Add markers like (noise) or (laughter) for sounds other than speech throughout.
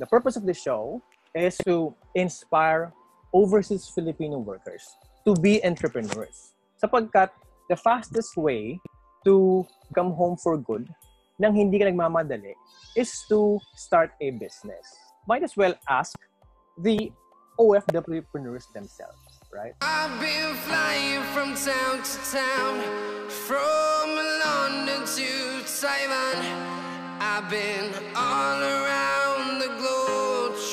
the purpose of the show is to inspire overseas Filipino workers to be entrepreneurs. Sapagkat the fastest way to come home for good nang hindi ka nagmamadali is to start a business. Might as well ask the OFWpreneurs themselves, right? I've been flying from town to town, from London to Taiwan. I've been all around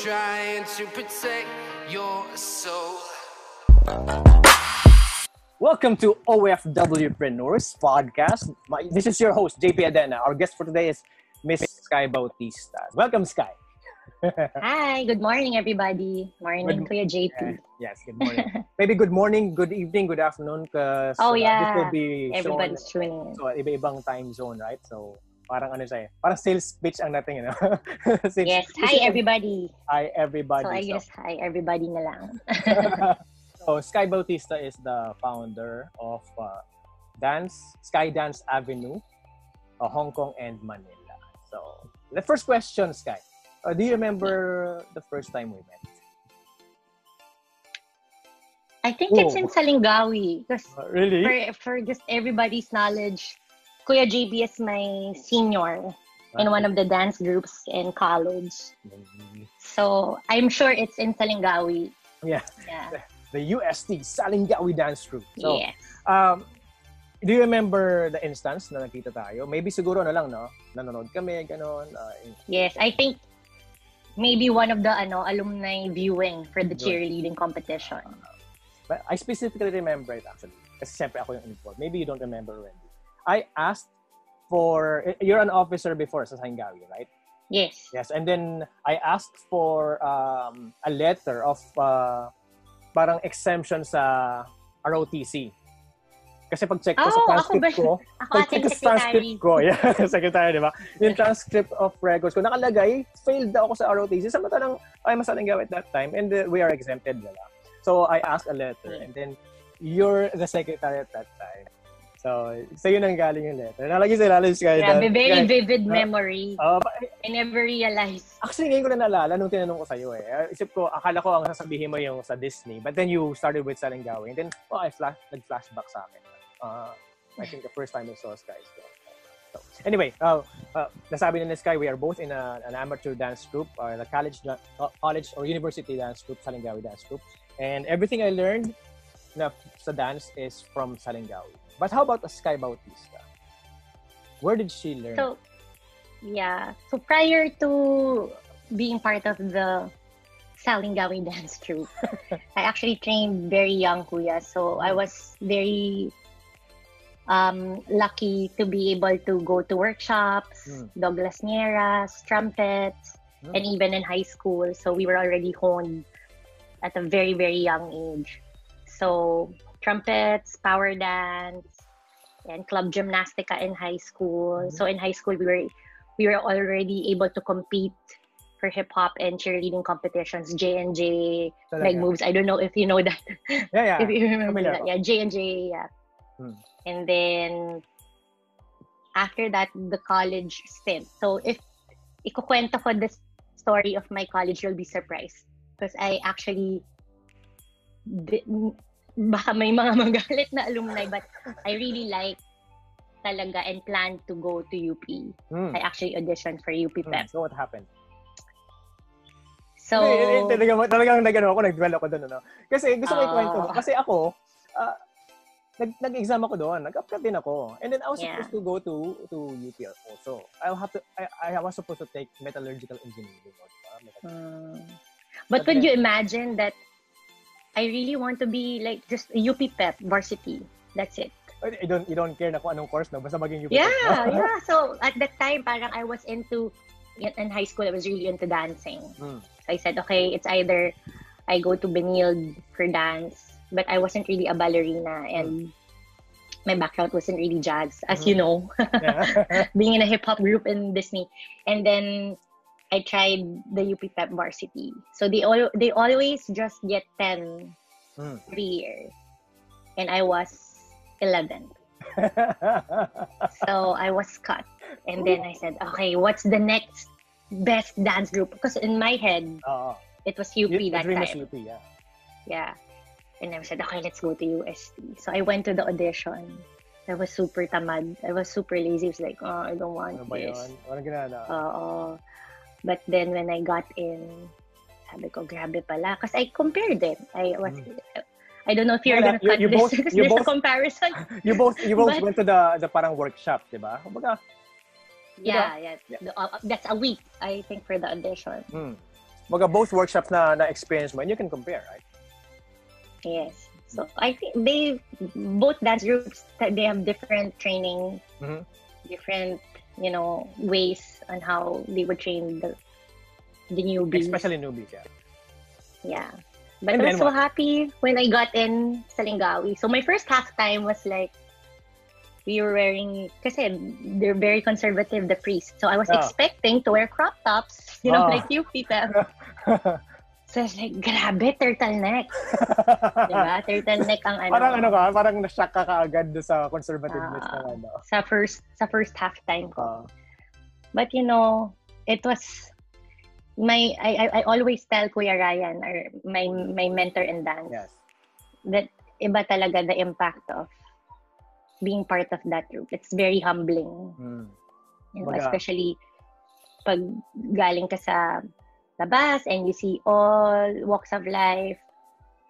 trying to protect your soul. Welcome to OFWpreneurs podcast. My, this is your host, JP Adena. Our guest for today is Miss Sky Bautista. Welcome, Sky. (laughs) Hi, good morning, everybody. Morning, Good- Kuya JP. Yeah, yes, good morning. Maybe good morning, good evening, good afternoon, because Oh, uh, this yeah. will be Everybody's shown tuning in. so iba-ibang time zone, right? So parang ano siya eh, parang sales pitch ang dating, (laughs) you know? Yes, hi, everybody. Hi, everybody. So, I So- guess, hi, everybody na lang. (laughs) (laughs) so Sky Bautista is the founder of uh, Dance Sky Dance Avenue, uh, Hong Kong and Manila. So the first question, Sky, uh, do you remember the first time we met? I think it's Oh. in Salingawi. Because Uh, really? for, for just everybody's knowledge, Kuya JP is my senior in one of the dance groups in college. So, I'm sure it's in Salingawi. Yeah, Yeah. (laughs) the UST Salingawi Dance Group. So, yes. um, do you remember the instance na nakita tayo? Maybe siguro na lang, no? Nanonood kami, ganon. Uh, Yes, I think maybe one of the ano alumni viewing for the cheerleading competition. But I specifically remember it actually. Kasi siyempre ako yung involved. Maybe you don't remember already. I asked for, you're an officer before sa Sangawi, right? Yes. Yes. And then I asked for um, a letter of uh, parang exemption sa ROTC. Kasi pag check ko sa Oh, ako transcript ba- ko, (laughs) Ako pag check ating ko sa transcript ko, (laughs) yeah, secretary, di ba? Yung transcript of records ko, nakalagay, failed ako sa ROTC. Samantalang, ay masalingaw at that time, and uh, we are exempted, wala. So, I asked a letter, and then, you're the secretary at that time. So, sa'yo nang galing yung letter. Nalagay sa ilalim si Kaya. Grabe, very vivid Ah. memory. Uh, I never realized. actually, ngayon ko na naalala nung tinanong ko sa'yo eh. Uh, Isip ko, akala ko ang sasabihin mo yung sa Disney. But then you started with Salingawi. And then, oh, I flash, nag-flashback sa akin. Uh, I think the first time I saw Sky. So, so, anyway, uh, uh, nasabi na ni Sky, we are both in a, an amateur dance group, or the college, uh, college or university dance group, Salingawi Dance Group. And everything I learned na sa dance is from Salingawi. But how about a Sky Bautista? Where did she learn? So, yeah. So, prior to being part of the Salingawi dance troupe, (laughs) I actually trained very young, kuya. So, I was very um, lucky to be able to go to workshops, Mm. Douglas Nierras, trumpets, Mm. and even in high school. So, we were already honed at a very, very young age. So, trumpets, power dance, and club gymnastica in high school. Mhm. So in high school, we were we were already able to compete for hip hop and cheerleading competitions. J and J. Meg Moves. I don't know if you know that. (laughs) Yeah, yeah. if you remember familiar that. Yeah, J and J. Yeah. Hmm. And then after that, the college stint. So if ikukwento ko the story of my college, you'll be surprised because I actually baka may mga (laughs) magalit na alumni but I really like talaga and plan to go to UP. Mm. I actually auditioned for UP Mm. Pep. So what happened? So, Hindi, hindi, talagang, talagang nagano ako, nag-dwell ako doon, ano. Kasi gusto ko Ah. ikwento. Kasi ako, ah, nag, nag-exam ako doon. Nag-upcut din ako. And then I was Yeah. supposed to go to to UP also. I have to I, I was supposed to take metallurgical engineering. o, diba? Metal- mm. But but could then- you imagine that I really want to be like just UP Pep varsity. That's it. You don't you don't care na kung anong course no basta maging UP. Yeah, yeah. (laughs) So at that time, parang I was into in high school. I was really into dancing. Mm. So I said, okay, it's either I go to Benilde for dance, but I wasn't really a ballerina, and my background wasn't really jazz, as you know, (laughs) Yeah. (laughs) being in a hip hop group in Disney. And then I tried the UP Pep varsity. So they all they always just get ten Mm. every year, and I was eleven. (laughs) So I was cut. And then I said, okay, what's the next best dance group. Because in my head, Oo. it was UP Y- that time. UP, yeah. Yeah. And I said, okay, let's go to UST. So I went to the audition. I was super tamad. I was super lazy. I was like, oh, I don't want Ano ba this. yun? Ginana. Oo. But then when I got in, sabi ko, grabe pala. Because I compared it. I was, I don't know if you're Wala, gonna cut you- you this both- (laughs) you both- a comparison. (laughs) you both you both But- went to the the parang workshop, di ba? Kumbaga, yeah, yeah. Yeah. Uh, that's a week, I think, for the audition. hmm. Kumbaga, both workshops na na experience mo and you can compare, right? Yes. So I think they both dance groups they have different training, Mhm. different you know ways on how they would train the the newbies. Especially newbies, yeah. Yeah. But And I was so what? happy when I got in sa Lingawi. So my first half time was like we were wearing kasi they're very conservative the priests. So I was Ah. expecting to wear crop tops, (laughs) you know, Ah. like you people. (laughs) So I was like, grabe, turtleneck. (laughs) diba? Turtleneck ang ano. parang ano ka, parang na-shock ka kaagad sa conservativeness Ah. ng ano. Sa first, sa first half time ko. Ah. But you know, it was my I I, I always tell Kuya Ryan or my my mentor in dance yes. that iba talaga the impact of being part of that group. It's very humbling. Hmm. You know, Baga- especially pag galing ka sa labas and you see all walks of life,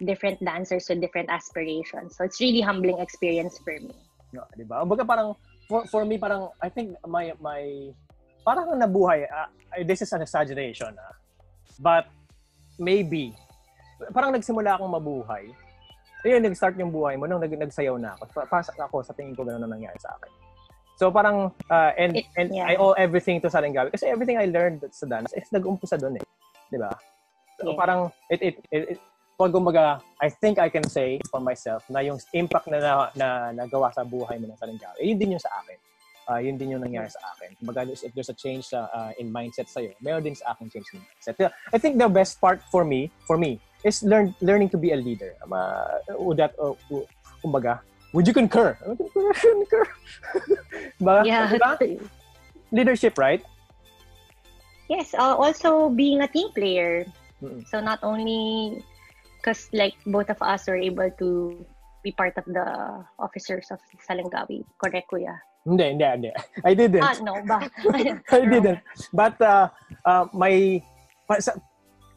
different dancers with different aspirations. So it's really humbling experience for me. No, di ba? Kumbaga parang, for, for me, parang, I think my, my, parang nabuhay, ah, this is an exaggeration, ah. but maybe, parang nagsimula akong mabuhay. Ayun, nag-start yung buhay mo nung nag, nagsayaw na ako. Pa, pa, ako, sa tingin ko, gano'n na nangyari sa akin. So parang, uh, and, It- and yeah. I owe everything to Salingawi. Kasi everything I learned sa dance is nag-umpisa doon eh. Di ba? So Yeah. parang, it, it, it, it pag kumbaga, I think I can say for myself na yung impact na, na, na nagawa sa buhay mo ng Salingawi, eh, yun din yung sa akin. Ah, yun din yung nangyari sa akin. Kumbaga, if there's a change sa, ah, in mindset sa'yo, meron din sa akin change in mindset. I think the best part for me, for me, is learn learning to be a leader. Um, uh, would that, uh, kumbaga, would you concur? Would concur. concur. (laughs) ba? Yeah. Diba? (laughs) Leadership, right? Yes, uh, also being a team player. Mm-mm. So not only because like both of us were able to be part of the officers of Salangawi. Correct, kuya? Hindi, hindi, hindi. I didn't. Ah, no ba? (laughs) I didn't. But uh, uh, my sa,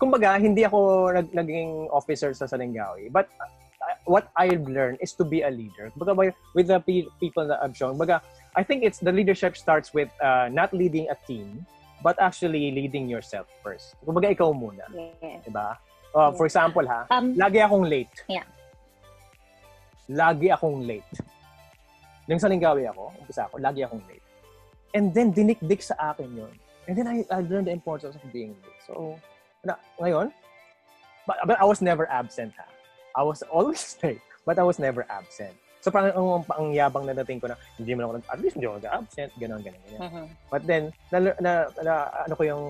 kumbaga hindi ako nag, naging officer sa Salingawi. But uh, what I've learned is to be a leader. Kumbaga by- with the pe- people that I've shown. Kumbaga, I think it's the leadership starts with uh, not leading a team but actually leading yourself first. Kumbaga ikaw muna, yeah. 'di ba? Uh, For example ha, Um, lagi akong late. Yeah. Lagi akong late. Nung sa Linggawi ako, umpisa ako, lagi akong late. And then, dinikdik sa akin yun. And then, I, I learned the importance of being late. So, na, ngayon, but, but I was never absent ha. I was always (laughs) late, but I was never absent. So, parang ang, ang yabang na dating ko na, hindi mo ako, nag- at least hindi ako nag-absent, gano'n, gano'n, gano'n. mhm. But then, na, na, na, ano ko yung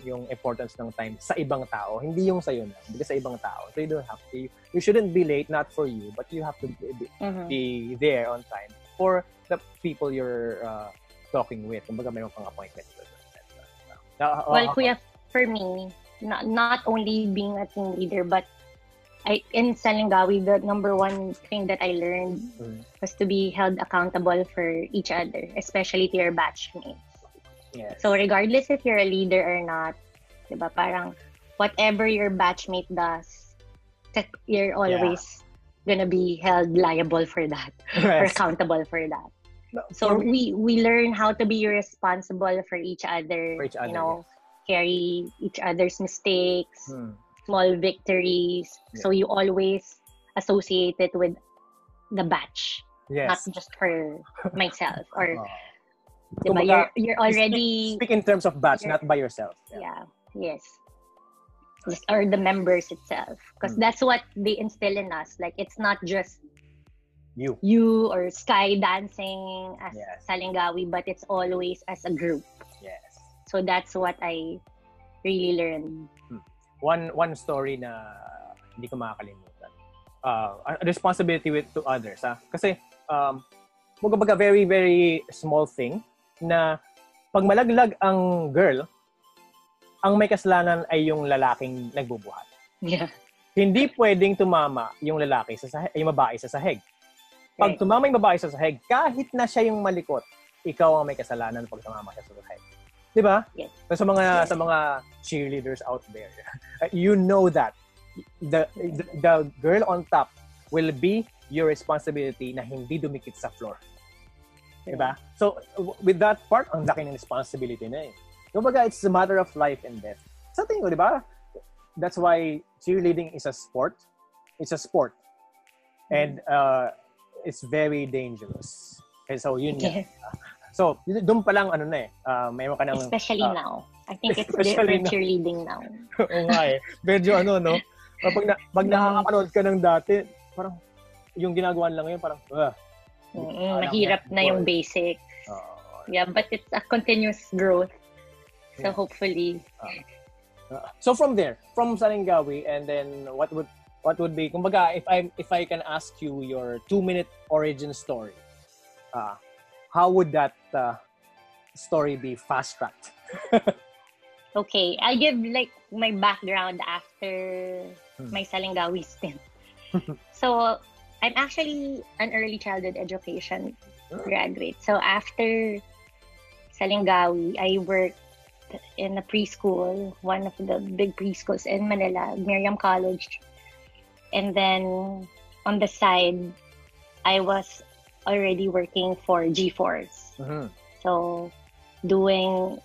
yung importance ng time sa ibang tao, hindi yung sa'yo na, because sa ibang tao. So you don't have to, you shouldn't be late, not for you, but you have to be, Mhm. be there on time for the people you're uh, talking with. Kumbaga, mayroon kang appointment. Uh, Well, kuya, for me, not, not only being a team leader, but I in Salingawi, the number one thing that I learned Mm. was to be held accountable for each other, especially to your batchmates. yes. So regardless if you're a leader or not, ba? Parang whatever your batchmate does, you're always gonna be held liable for that or accountable for that. So we we learn how to be responsible for each other. For each other, you know, carry each other's mistakes, Hmm. Small victories. So you always associate it with the batch, not just for myself or (laughs) Oh. diba, you're you're already Speak in terms of batch, not by yourself. yeah yes just or the members itself because Mm. that's what they instill in us like it's not just You. you or sky dancing as Yes. salingawi but it's always as a group Yes. so that's what i really learned one one story na hindi ko makakalimutan. Uh, responsibility with to others, ha? Kasi, um, mga very, very small thing na pag malaglag ang girl, ang may kasalanan ay yung lalaking nagbubuhat. Yeah. Hindi pwedeng tumama yung lalaki sa sahig, yung babae sa sahig. Pag tumama yung babae sa sahig, kahit na siya yung malikot, ikaw ang may kasalanan pag tumama siya sa sahig. 'Di ba? Yes. So, sa mga Yes. sa mga cheerleaders out there, (laughs) you know that the, the the girl on top will be your responsibility na hindi dumikit sa floor. Diba? So, with that part, ang laki ng responsibility na eh. Kumbaga, it's a matter of life and death. Sa tingin ko, di ba? That's why cheerleading is a sport. It's a sport. And uh, it's very dangerous. And so, yun nga. So, doon pa lang, ano na eh, uh, mayroon ka ng... Especially ah, now. I think it's different now. cheerleading now. (laughs) Oo nga eh. Medyo ano, no? Pag, na, pag nakakapanood ka ng dati, parang, yung ginagawa lang ngayon, parang, ah, Mm, Alam mahirap mo, na yung basic. ah, Yeah, but it's a continuous growth. Yeah. So hopefully, Uh, so from there, from Salingawi, and then what would what would be? Kumbaga, if I if I can ask you your two minute origin story, uh, how would that uh, story be fast tracked? (laughs) okay, I'll give like my background after Hmm. my Salingawi stint. (laughs) so, I'm actually an early childhood education graduate. So after Salingawi, I worked in a preschool, one of the big preschools in Manila, Miriam College. And then on the side, I was already working for G-Force. Mhm. So, doing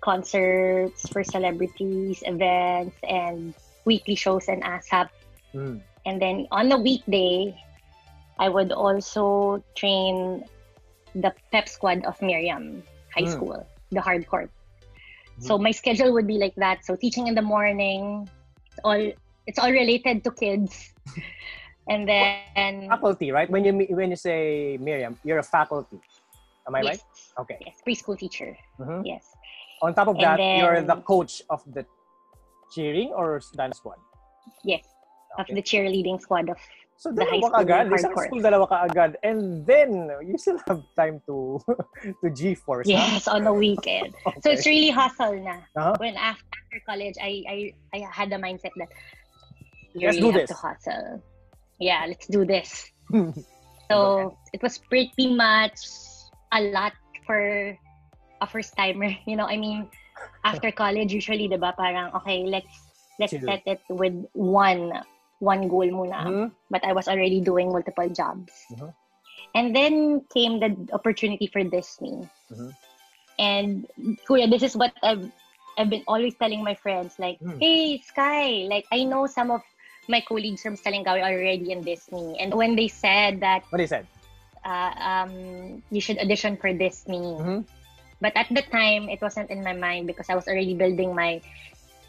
concerts for celebrities, events, and weekly shows and ASAP. Mm. And then on the weekday, I would also train the pep squad of Miriam High Mm. School, the hardcore. So my schedule would be like that. So teaching in the morning, it's all it's all related to kids. (laughs) And then Faculty, right? When you when you say Miriam, you're a faculty. Am I yes, right? Okay. yes, preschool teacher. Mhm. Yes. On top of And that, you're the coach of the cheering or dance squad. Yes. Of the cheerleading squad of So the high school agad, isang school dalawa ka agad, and then you still have time to (laughs) to G-force. huh? Yes, on the weekend. (laughs) So it's really hustle na. Uh-huh. When after, after college, I, I I had the mindset that you Let's really do have this. to hustle. Yeah, let's do this. (laughs) So it was pretty much a lot for a first timer. (laughs) You know, I mean, after (laughs) college, usually, diba, parang, okay, let's let's Chill. set it with one one goal muna. Mhm. But I was already doing multiple jobs. Mhm. And then came the opportunity for Disney. Mhm. And Kuya, this is what I've I've been always telling my friends, like, Mm. hey, Sky, like I know some of my colleagues from Salingawi are already in Disney. And when they said that What he said? uh, um, you should audition for Disney, Mhm. but at the time it wasn't in my mind because I was already building my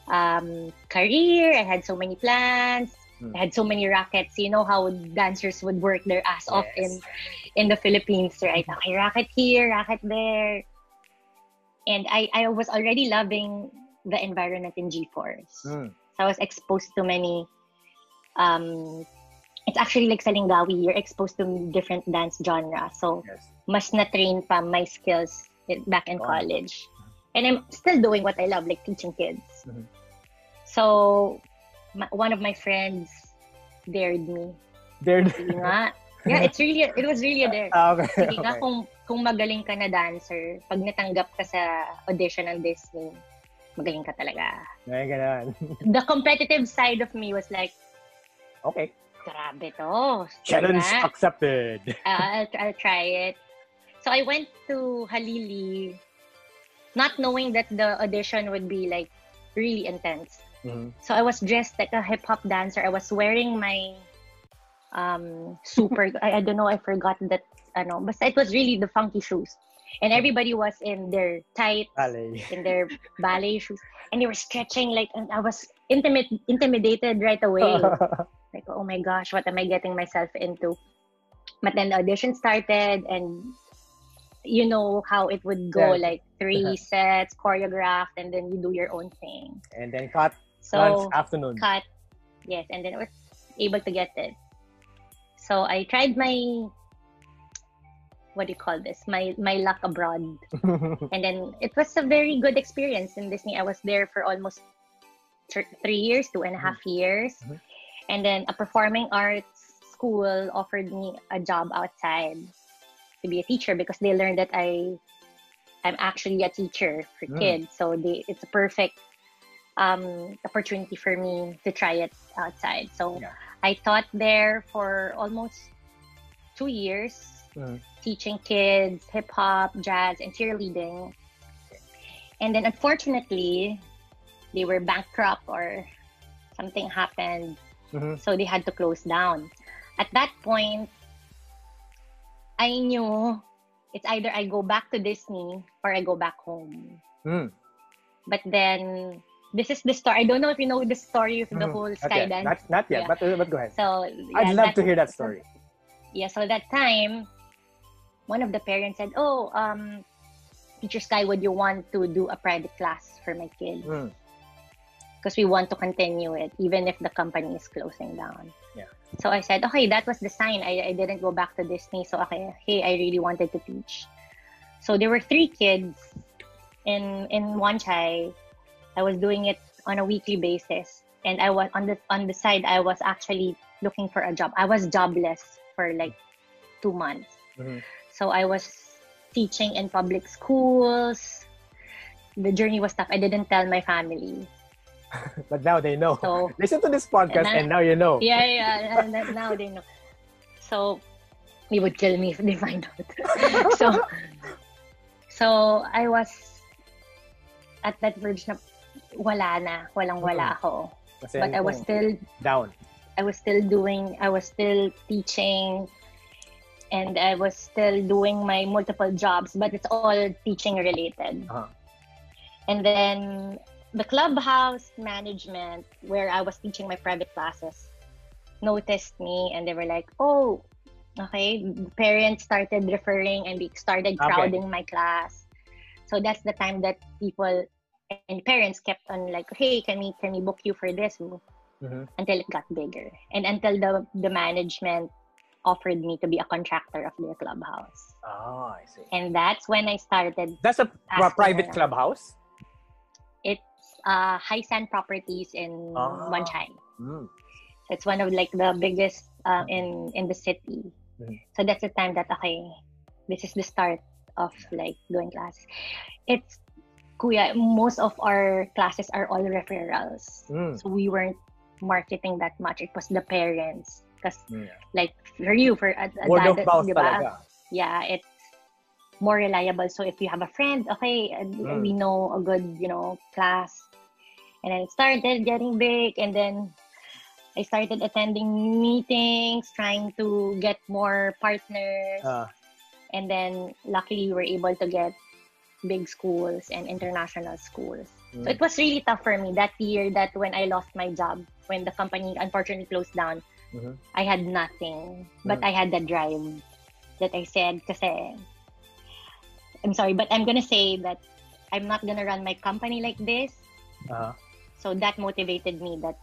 um, career. I had so many plans. Hmm. I had so many rackets. You know how dancers would work their ass off in in the Philippines, right? Okay, racket here, racket there. And I, I was already loving the environment in G-Force. Mm. So I was exposed to many um it's actually like Salingawi, you're exposed to different dance genres. So Yes. mas na-train pa my skills back in Oh. college. And I'm still doing what I love, like teaching kids. Mhm. So, ma- one of my friends dared me. There. Sige nga. Yeah, it's really, it was really a dare. Ah, okay. Sige nga, okay. kung, kung magaling ka na dancer, pag natanggap ka sa audition ng Disney, magaling ka talaga. Ay, ganun. The competitive side of me was like, Okay. grabe to. Challenge nga. accepted. (laughs) Uh, I'll, I'll try it. So I went to Halili, not knowing that the audition would be like really intense. Mhm. So I was dressed like a hip hop dancer. I was wearing my um super. I, I don't know. I forgot that. Ano, but it was really the funky shoes, and everybody was in their tights, Ballet. in their ballet shoes, and they were stretching like. And I was intimidated right away (laughs) like oh my gosh what am i getting myself into but then the audition started and you know how it would go Yeah. like three (laughs) sets choreographed and then you do your own thing and then cut so afternoon. cut yes and then i was able to get it so i tried my what do you call this? My my luck abroad. (laughs) and then it was a very good experience in Disney. I was there for almost th- three years, two and a half years. Mhm. And then a performing arts school offered me a job outside to be a teacher because they learned that I I'm actually a teacher for Mm. kids. So they it's a perfect um, opportunity for me to try it outside. So Yeah. I taught there for almost two years, Mhm. teaching kids hip hop, jazz, and cheerleading. And then unfortunately, they were bankrupt or something happened, Mhm. so they had to close down. At that point, I knew it's either I go back to Disney or I go back home. Mm. But then this is the story. I don't know if you know the story of the Mhm. whole. Skydance. Not, not yet, Yeah. but, but go ahead. So I'd love that- to hear that story. (laughs) Yeah, so that time, one of the parents said, "Oh, um, Teacher Sky, would you want to do a private class for my kid? Mm. Because we want to continue it, even if the company is closing down." Yeah. So I said, "Okay, that was the sign. I, I didn't go back to Disney. So okay, hey, I really wanted to teach." So there were three kids in in Wan Chai. I was doing it on a weekly basis, and I was on the on the side. I was actually looking for a job. I was jobless for like two months. Mhm. So I was teaching in public schools. The journey was tough. I didn't tell my family. (laughs) But now they know. So (laughs) Listen to this podcast And and now you know. yeah, yeah. And now they know. So they would kill me if they find out. (laughs) so so I was at that verge na wala na, walang wala ako. Kasi But I was still down. I was still doing, I was still teaching, and I was still doing my multiple jobs, but it's all teaching related. Uh-huh. And then the clubhouse management, where I was teaching my private classes, noticed me and they were like, oh, okay, parents started referring and started Okay. crowding my class. So that's the time that people and parents kept on like, hey, can we can we book you for this? Mhm. until it got bigger and until the the management offered me to be a contractor of their clubhouse Oh, I see. and that's when i started That's a private clubhouse? Uh Hysan Properties in Ah. Wanchai. Mm. it's one of like the biggest uh, in in the city Mhm. so that's the time that okay this is the start of like doing class. it's kuya most of our classes are all referrals Mm. so we weren't marketing that much it was the parents because Yeah. like for you for a, a Word dad, mouth di ba? yeah it's more reliable so if you have a friend okay Mm. we know a good you know class and then it started getting big and then i started attending meetings trying to get more partners Ah, and then luckily we were able to get big schools and international schools so mm. it was really tough for me that year that when i lost my job when the company unfortunately closed down Mhm. i had nothing but Mm. i had the drive that i said kasi i'm sorry but i'm gonna say that i'm not gonna run my company like this Ah. So that motivated me that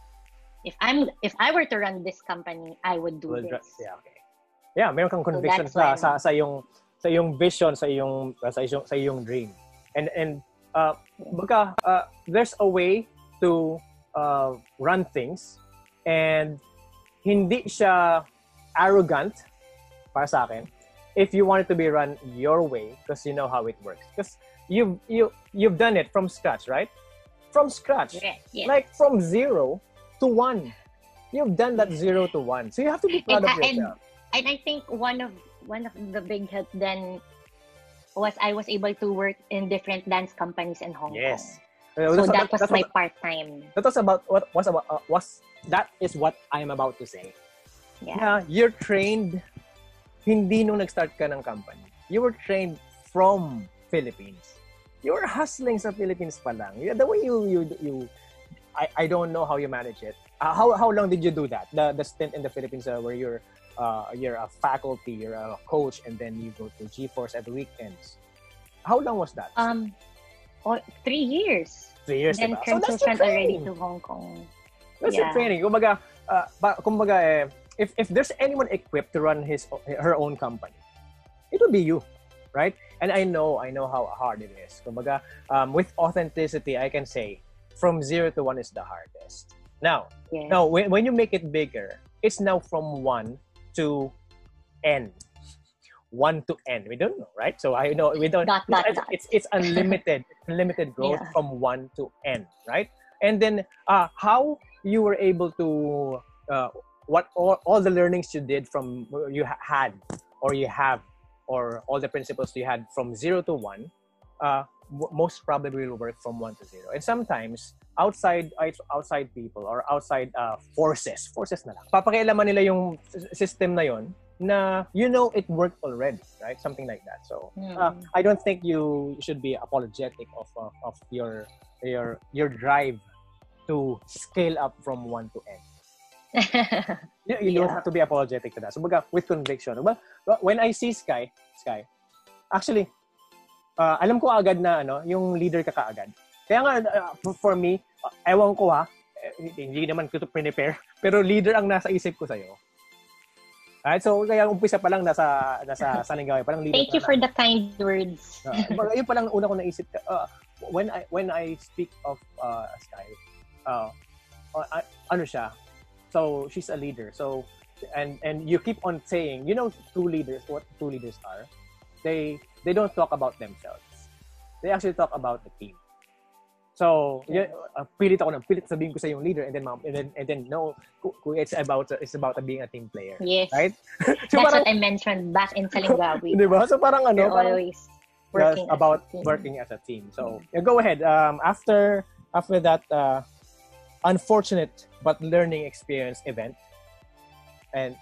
if i'm if i were to run this company i would do Well, this yeah, okay. Yeah, meron kang conviction that's sa, sa sa yung sa yung vision, sa yung sa yung sa yung dream. And and uh baga, uh, there's a way to uh, run things and hindi siya arrogant para sa akin if you want it to be run your way because you know how it works. Because you've you you've done it from scratch, right? From scratch. yeah, yeah. Like from zero to one. You've done that zero to one. So you have to be proud of And- and- yourself. and I think one of one of the big help then was I was able to work in different dance companies in Hong Yes. Kong. Uh, So that's- that was my part time. that was about what was about uh, was that is what I'm about to say. Yeah. Yeah, you're trained hindi nung nag-start ka ng company. You were trained from Philippines. You were hustling sa Philippines pa lang. Yeah, The way you you you I, I don't know how you manage it. Uh, how how long did you do that? The the stint in the Philippines uh, where you're uh, you're a faculty, you're a coach, and then you go to G-Force at the weekends. How long was that? Um, oh, three years. Three years, then diba? So that's the transitioned already training. to Hong Kong. That's Yeah. training. Kumbaga, uh, ba, kumbaga eh, if, if there's anyone equipped to run his her own company, it would be you, right? And I know, I know how hard it is. Kumbaga, um, with authenticity, I can say from zero to one is the hardest. Now, Yes. now when, when you make it bigger, it's now from one to n. One to n. We don't know, right? So I know we don't. Dot, dot, it's, dot. it's it's unlimited, (laughs) unlimited growth Yeah. from one to n, right? And then, uh, how you were able to uh, what all, all the learnings you did from you ha- had or you have or all the principles you had from zero to one uh, w- most probably will work from one to zero. And sometimes outside outs- outside people or outside uh, forces forces na lang. Papakialaman nila yung system na yon na you know it worked already right? Something like that. So uh, Mm. I don't think you should be apologetic of of, of your your your drive to scale up from one to n you, you don't Yeah. have to be apologetic to that. So, baga, with conviction. Well, when I see Sky, Sky, actually, uh, alam ko agad na ano, yung leader ka kaagad. Kaya nga, uh, for- me, uh, ewan ko ha, eh, hindi naman ko to prepare, (laughs) pero leader ang nasa isip ko sa'yo. Alright, so kaya umpisa pa lang nasa nasa (laughs) Salingawi, parang leader Thank you for the kind words. Uh, yun pa lang una ko naisip. Uh, when I when I speak of uh, Sky, uh, uh, ano siya? So she's a leader. So and and you keep on saying, you know, true leaders, what true leaders are? They they don't talk about themselves. They actually talk about the team. So, yeah, uh, pilit ako ng pilit sabihin ko sa yung leader and then and then and then no, it's about it's about being a team player. Yes. Right? (laughs) That's So parang, what I mentioned back in Salingawi. (laughs) di ba? So parang ano, parang, always working as about a team. working as a team. So yeah, go ahead. Um, after after that uh, unfortunate but learning experience event, and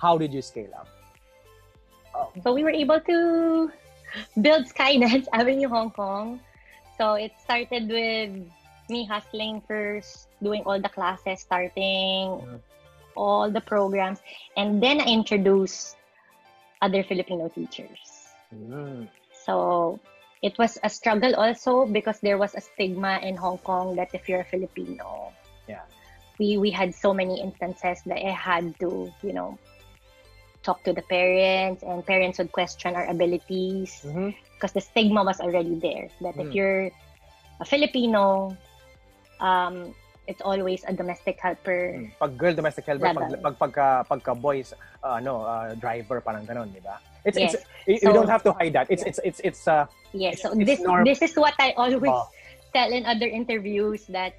how did you scale up? So we were able to build Skydance (laughs) Avenue Hong Kong. So it started with me hustling first, doing all the classes, starting Mhm. all the programs, and then I introduced other Filipino teachers. Mm. So it was a struggle also because there was a stigma in Hong Kong that if you're a Filipino, Yeah. We we had so many instances that I had to, you know, talk to the parents and parents would question our abilities because the stigma was already there that Mm. if you're a Filipino, um, it's always a domestic helper. Mm. Pag girl domestic helper, pag, pag pagka pagka boys uh, ano uh, driver parang ganon, di ba? It's Yes. it's you, you don't have to hide that. It's it's it's it's uh Yes, so this norm- this is what I always Oh. tell in other interviews that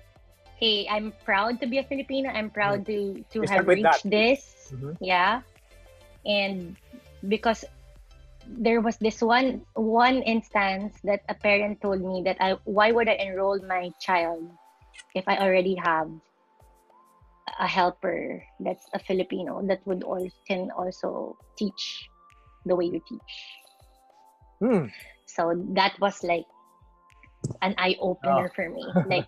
hey, I'm proud to be a Filipino. I'm proud to to have with that. reached this. Mhm. Yeah. And because there was this one one instance that a parent told me that I why would I enroll my child if I already have a helper that's a Filipino that would all can also teach the way you teach. hmm, So that was like an eye opener for me. (laughs) Like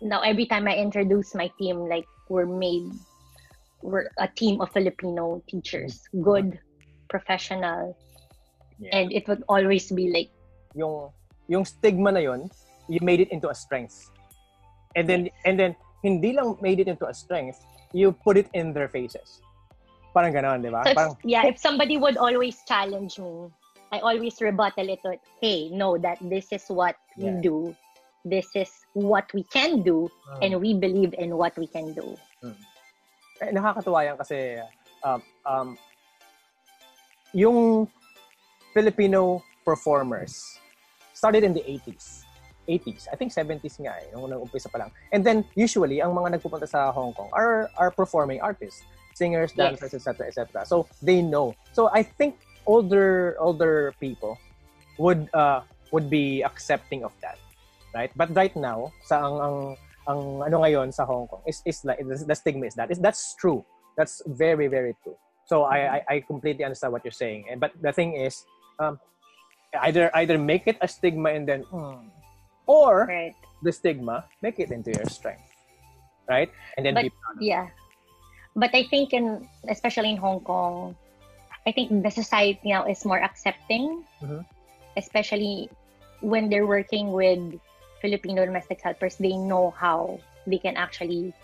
now every time I introduce my team, like we're made we're a team of Filipino teachers, good, professional, yeah. and it would always be like yung yung stigma na yon, you made it into a strength. And then and then hindi lang made it into a strength, you put it in their faces. Parang ganon, di ba? so Parang yeah. If somebody would always challenge me, I always rebuttal it with, "Hey, no, that this is what we do. This is what we can do, and we believe in what we can do." eh, nakakatuwa yan kasi um, um, yung Filipino performers started in the 80s. 80s. I think 70s nga eh, nung umpisa pa lang. And then, usually, ang mga nagpupunta sa Hong Kong are, are performing artists. Singers, Yes. dancers, etc., etc. So, they know. So, I think older older people would uh, would be accepting of that. Right? But right now, sa ang, ang ang ano ngayon sa Hong Kong is is like the, stigma is that is that's true that's very very true so I, I I completely understand what you're saying and but the thing is um either either make it a stigma and then hmm, or Right. the stigma make it into your strength right and then But- be proud. Yeah. But I think in especially in Hong Kong, I think the society now is more accepting, Mhm. especially when they're working with Filipino domestic helpers. They know how they can actually,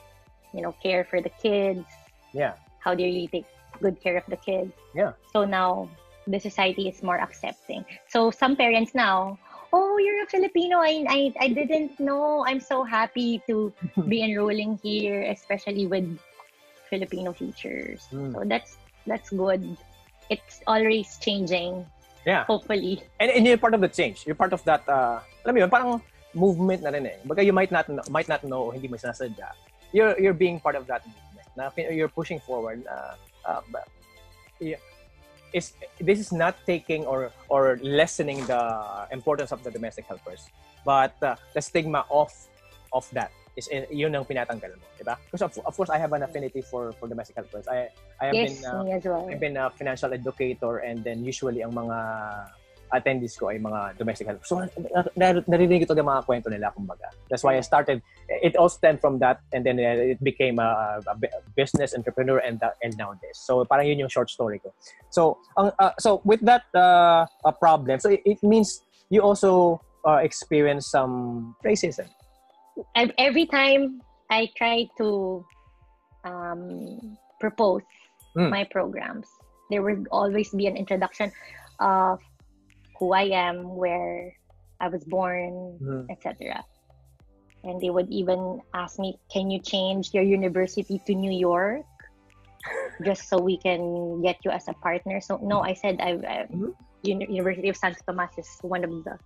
you know, care for the kids, yeah how they really take good care of the kids. Yeah. So now the society is more accepting. So some parents now, oh, you're a Filipino. I, I, I didn't know. I'm so happy to (laughs) be enrolling here, especially with Filipino teachers. Mm. So that's that's good. It's always changing. Yeah. Hopefully. And, and you're part of the change. You're part of that, uh, alam mo yun, parang movement na rin eh. Baga you might not know, might not know, o hindi mo sinasadya. You're, you're being part of that movement. Na, you're pushing forward. Uh, uh, but, yeah, is this is not taking or or lessening the importance of the domestic helpers, but uh, the stigma of of that is eh, yun ang pinatanggal mo, di ba? Because of, of course I have an affinity for for domestic helpers. I I have yes, been uh, well. I've been a financial educator and then usually ang mga attendees ko ay mga domestic helpers. So, na- na- narinig yung mga kwento nila, kumbaga. That's why I started, it all stemmed from that and then uh, it became a, a business entrepreneur and that, and now this. So, parang yun yung short story ko. So, ang, uh, so with that uh, uh, problem, so it, it means you also uh, experience some racism. Every time I try to um, propose Mm. my programs, there will always be an introduction of who I am, where I was born, Mhm. etc. And they would even ask me, "Can you change your university to New York, just so we can get you as a partner?" So no, I said Mhm. Uni- University of Santo Tomas is one of the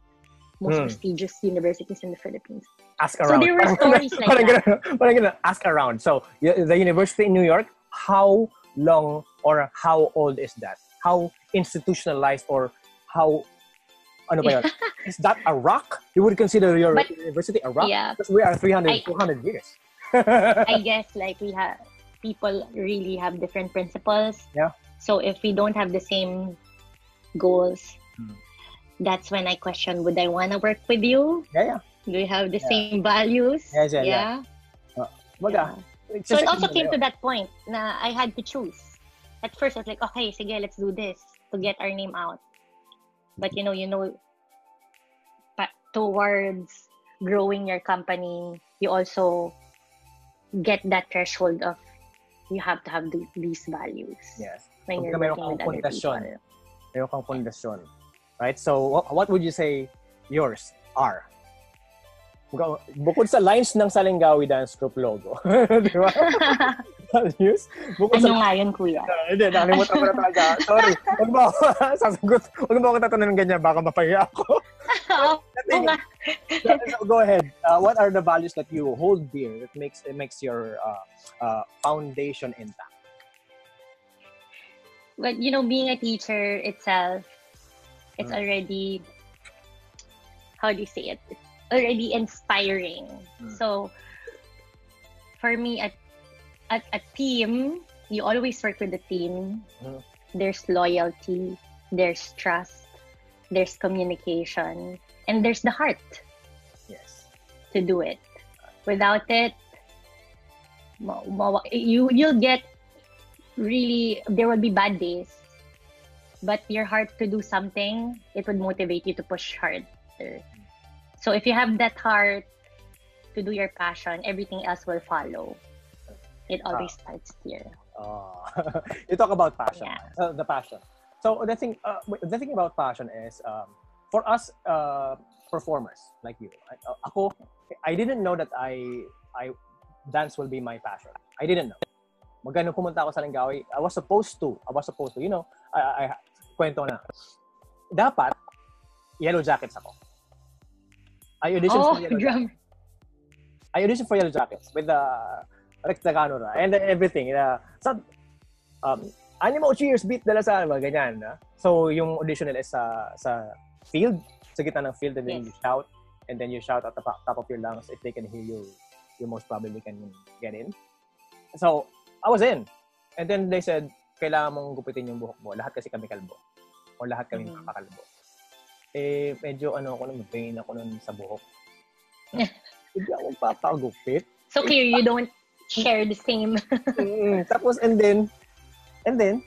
most Mm. prestigious universities in the Philippines. Ask around. So there were (laughs) stories like parang that. Ganun, parang ganun, ask around. So, the university in New York, how long or how old is that? How institutionalized or how, ano ba yun? is that a rock? You would consider your But- university a rock? Yeah, Because we are 300, I- 200 years. I guess like we have people really have different principles. Yeah. So if we don't have the same goals, Hmm. that's when I question: Would I want to work with you? yeah, yeah. Do we have the Yeah. same values? Yes, yeah, yeah. Baga, Yeah. So it also came to that point na I had to choose. At first, I was like, okay, sige, let's do this to get our name out. But you know, you know, pa- towards growing your company, you also get that threshold of you have to have the, these values Yes. when Pagka you're meron kang pundasyon. Meron kang pundasyon. Right? So, what, what would you say yours are? Bukod sa lines ng Salingawi Dance Group logo. (laughs) Di ba? (laughs) Values. Bukod sa ano nga yun, kuya? Ah, Hindi, nakalimutan ko na talaga. Sorry. Huwag mo ako (laughs) sasagot. Huwag mo ako tatanungin ganyan. Baka mapahiya ako. (laughs) Oo nga. So, go ahead. Uh, what are the values that you hold dear that makes it makes your uh, uh, foundation intact? but you know being a teacher itself it's Mm. already how do you say it it's already inspiring Mm. so for me at, at a team you always work with the team Mm. there's loyalty there's trust there's communication and there's the heart Yes. to do it without it you you'll get really there will be bad days but your heart to do something it would motivate you to push harder so if you have that heart to do your passion everything else will follow it always starts here Uh, (laughs) you talk about passion. Yeah. Uh, the passion. So the thing, uh, the thing about passion is, um, for us uh, performers like you, I, uh, ako, I didn't know that I, I dance will be my passion. I didn't know. Magano pumunta ako sa Langawi, I was supposed to. I was supposed to. You know, I, I, kwento na. Dapat yellow jackets ako. I auditioned oh for yellow drum I auditioned for Yellow Jackets with the recta camera and then everything. Uh, so, um, animo cheers beat dala sa ano, ganyan. Na? So, yung audition nila is sa, sa field, sa gitna ng field, and then Yes. you shout, and then you shout at the top of your lungs. If they can hear you, you most probably can get in. So, I was in. And then they said, kailangan mong gupitin yung buhok mo. Lahat kasi kami kalbo. O lahat kami Mhm. makakalbo. Eh, medyo ano ako nun, pain ako nun sa buhok. (laughs) Hindi ako papagupit. so clear you don't share the same (laughs) Tapos, and then, and then,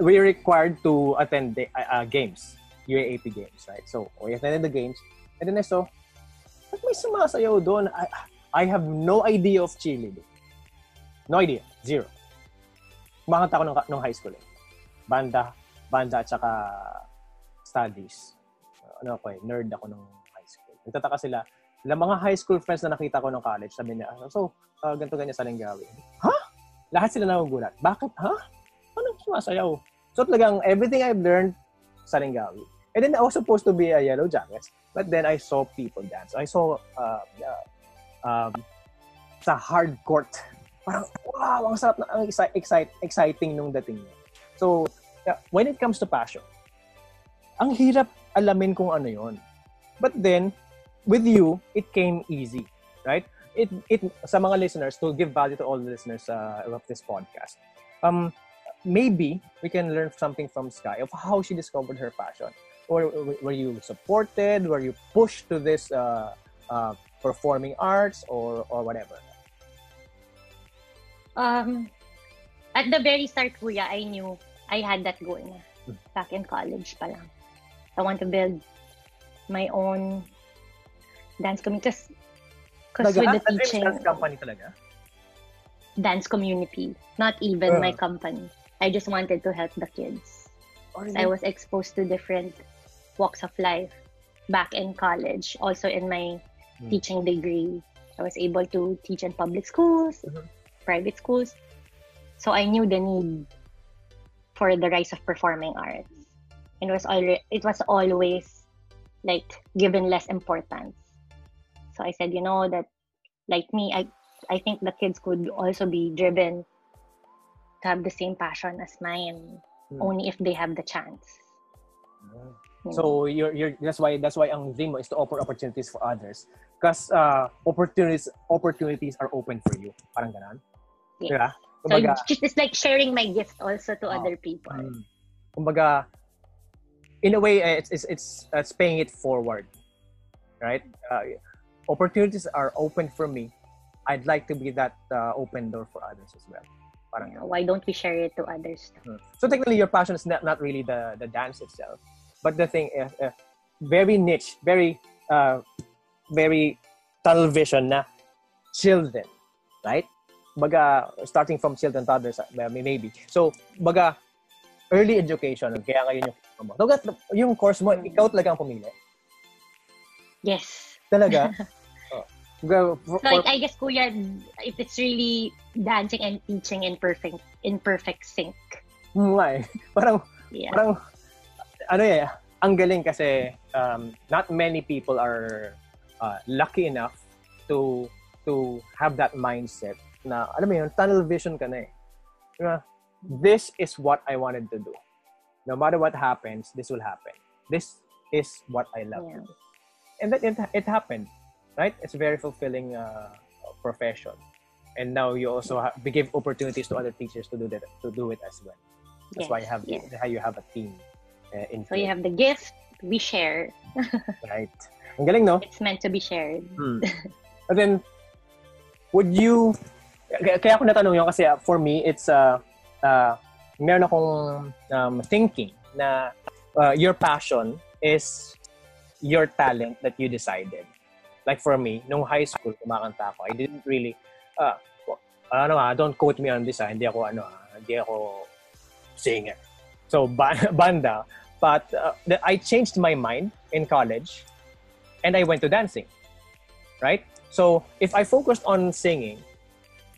we required to attend the uh, uh, games, UAAP games, right? So, we attended the games, and then I saw, ba't may sumasayaw doon? I, I have no idea of. Dude. No idea. Zero. Kumakanta ako nung, nung high school eh. Banda, banda at saka studies. Ano ako eh, nerd ako nung high school. Nagtataka sila, ilang mga high school friends na nakita ko nung college, sabi niya, so, uh, ganito ganyan sa Linggawi. Ha? Lahat sila nagugulat. Bakit? Ha? Anong sumasayaw? So talagang everything I've learned sa Linggawi. And then I was supposed to be a yellow jacket. But then I saw people dance. I saw uh, uh, um, sa hard court. Parang, wow, ang sarap na, ang exci- excite, exciting nung dating niya. So, when it comes to passion, ang hirap alamin kung ano yon. But then, with you, it came easy, right? It, it, sa mga listeners, to give value to all the listeners uh, of this podcast, um, maybe we can learn something from Sky of how she discovered her passion. Or were you supported? Were you pushed to this uh, uh, performing arts or or whatever? Um, at the very start, kuya, I knew I had that goal na. Hmm. Back in college pa lang. I want to build my own dance community. Because with the teaching, Dance company talaga? dance community, not even Uh. my company. I just wanted to help the kids. I was exposed to different walks of life back in college, also in my Hmm. teaching degree. I was able to teach in public schools, Mhm. private schools. So I knew the need for the rise of performing arts. And it was already it was always like given less importance. So I said, you know, that like me, I I think the kids could also be driven to have the same passion as mine, Hmm. only if they have the chance. know. So you're, you're that's why that's why ang dream is to offer opportunities for others. Because uh, opportunities opportunities are open for you. Parang ganun. Yes. Diba? So Kumbaga, just it's like sharing my gift also to Oh. other people. mm, kumbaga, in a way, eh, it's, it's, it's, it's paying it forward. Right? Uh, opportunities are open for me. I'd like to be that uh, open door for others as well. Parang know, Why don't we share it to others? So technically, your passion is not, not really the, the dance itself, but the thing is uh, very niche, very uh, very tunnel vision na children, right? Baga starting from children toddlers uh, maybe. So baga early education kaya ngayon yung mo. So, yung course mo, ikaw talaga ang pumili. Yes. Talaga. (laughs) oh. For- So I, I guess kuya, if it's really dancing and teaching in perfect in perfect sync. Nga eh. (laughs) Parang Yeah. parang ano eh, ang galing kasi um, not many people are uh, lucky enough to to have that mindset na alam mo yun, tunnel vision ka na eh. Diba? This is what I wanted to do. No matter what happens, this will happen. This is what I love to Yeah. do. And then it, it happened, right? It's a very fulfilling uh, profession. And now you also ha- we give opportunities to other teachers to do that to do it as well. That's why you have yes. how you have a team uh, in So you have the gift, we share. (laughs) right. Ang galing, no? It's meant to be shared. Hmm. (laughs) But then, would you, kaya, kaya ako natanong yun kasi uh, for me, it's, uh, uh, meron akong um, thinking na uh, your passion is your talent that you decided. Like for me, nung high school, kumakanta ako, I didn't really, uh, ano ah, don't quote me on this ah, hindi ako, ano ah, hindi ako singer. So, ba- (laughs) banda. But uh, I changed my mind in college and I went to dancing. Right? So, if I focused on singing,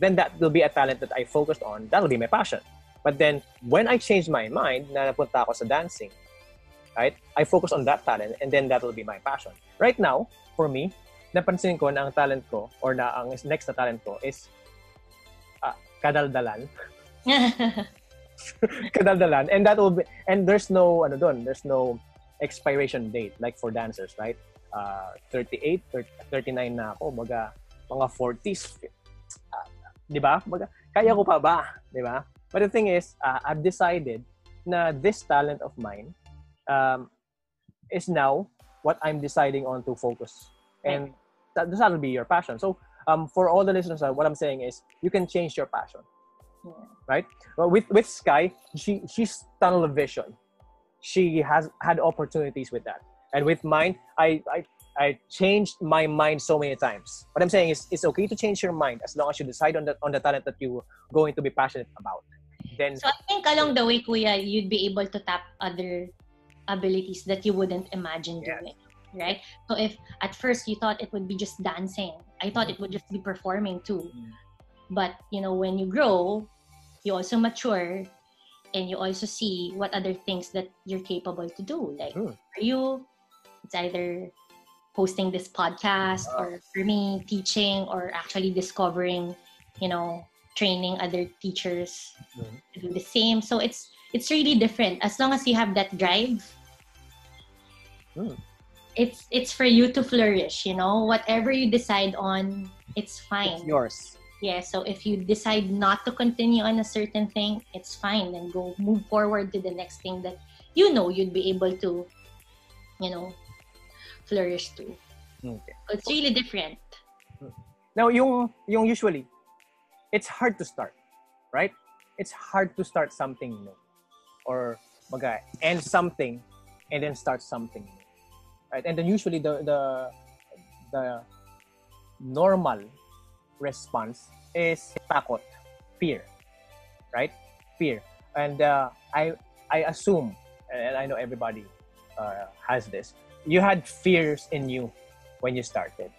then that will be a talent that I focused on. That'll be my passion. But then, when I changed my mind na napunta ako sa dancing, right? I focus on that talent and then that will be my passion. Right now, for me, napansin ko na ang talent ko or na ang next na talent ko is ah, kadaldalan. (laughs) kadaldalan and that will be and there's no ano doon there's no expiration date like for dancers right uh 38 30, 39 na ako baga mga 40s uh, di ba baga kaya ko pa ba di ba but the thing is uh, I've decided na this talent of mine um is now what I'm deciding on to focus and that that'll be your passion so um for all the listeners uh, what I'm saying is you can change your passion right? Well, with with Sky, she she's tunnel vision. She has had opportunities with that, and with mine, I I I changed my mind so many times. What I'm saying is, it's okay to change your mind as long as you decide on the on the talent that you're going to be passionate about. then So I think along the way, Kuya, you'd be able to tap other abilities that you wouldn't imagine Yes. doing. Right? So if at first you thought it would be just dancing, I thought it would just be performing too. Mm. But you know, when you grow, you also mature and you also see what other things that you're capable to do. Like Mm. for you, it's either hosting this podcast Ah. or for me teaching or actually discovering, you know, training other teachers Mhm. to do the same. So it's it's really different. As long as you have that drive, Mm. it's it's for you to flourish. You know, whatever you decide on, it's fine. it's yours. Yeah. So if you decide not to continue on a certain thing, it's fine. Then go move forward to the next thing that you know you'd be able to, you know, flourish to. Okay. It's really different. Now, yung, yung usually, it's hard to start, right? It's hard to start something new. Or maga end something and then start something. Right? And then usually the the the normal response is takot, fear. Right? Fear. And uh, I I assume and I know everybody uh, has this. You had fears in you when you started,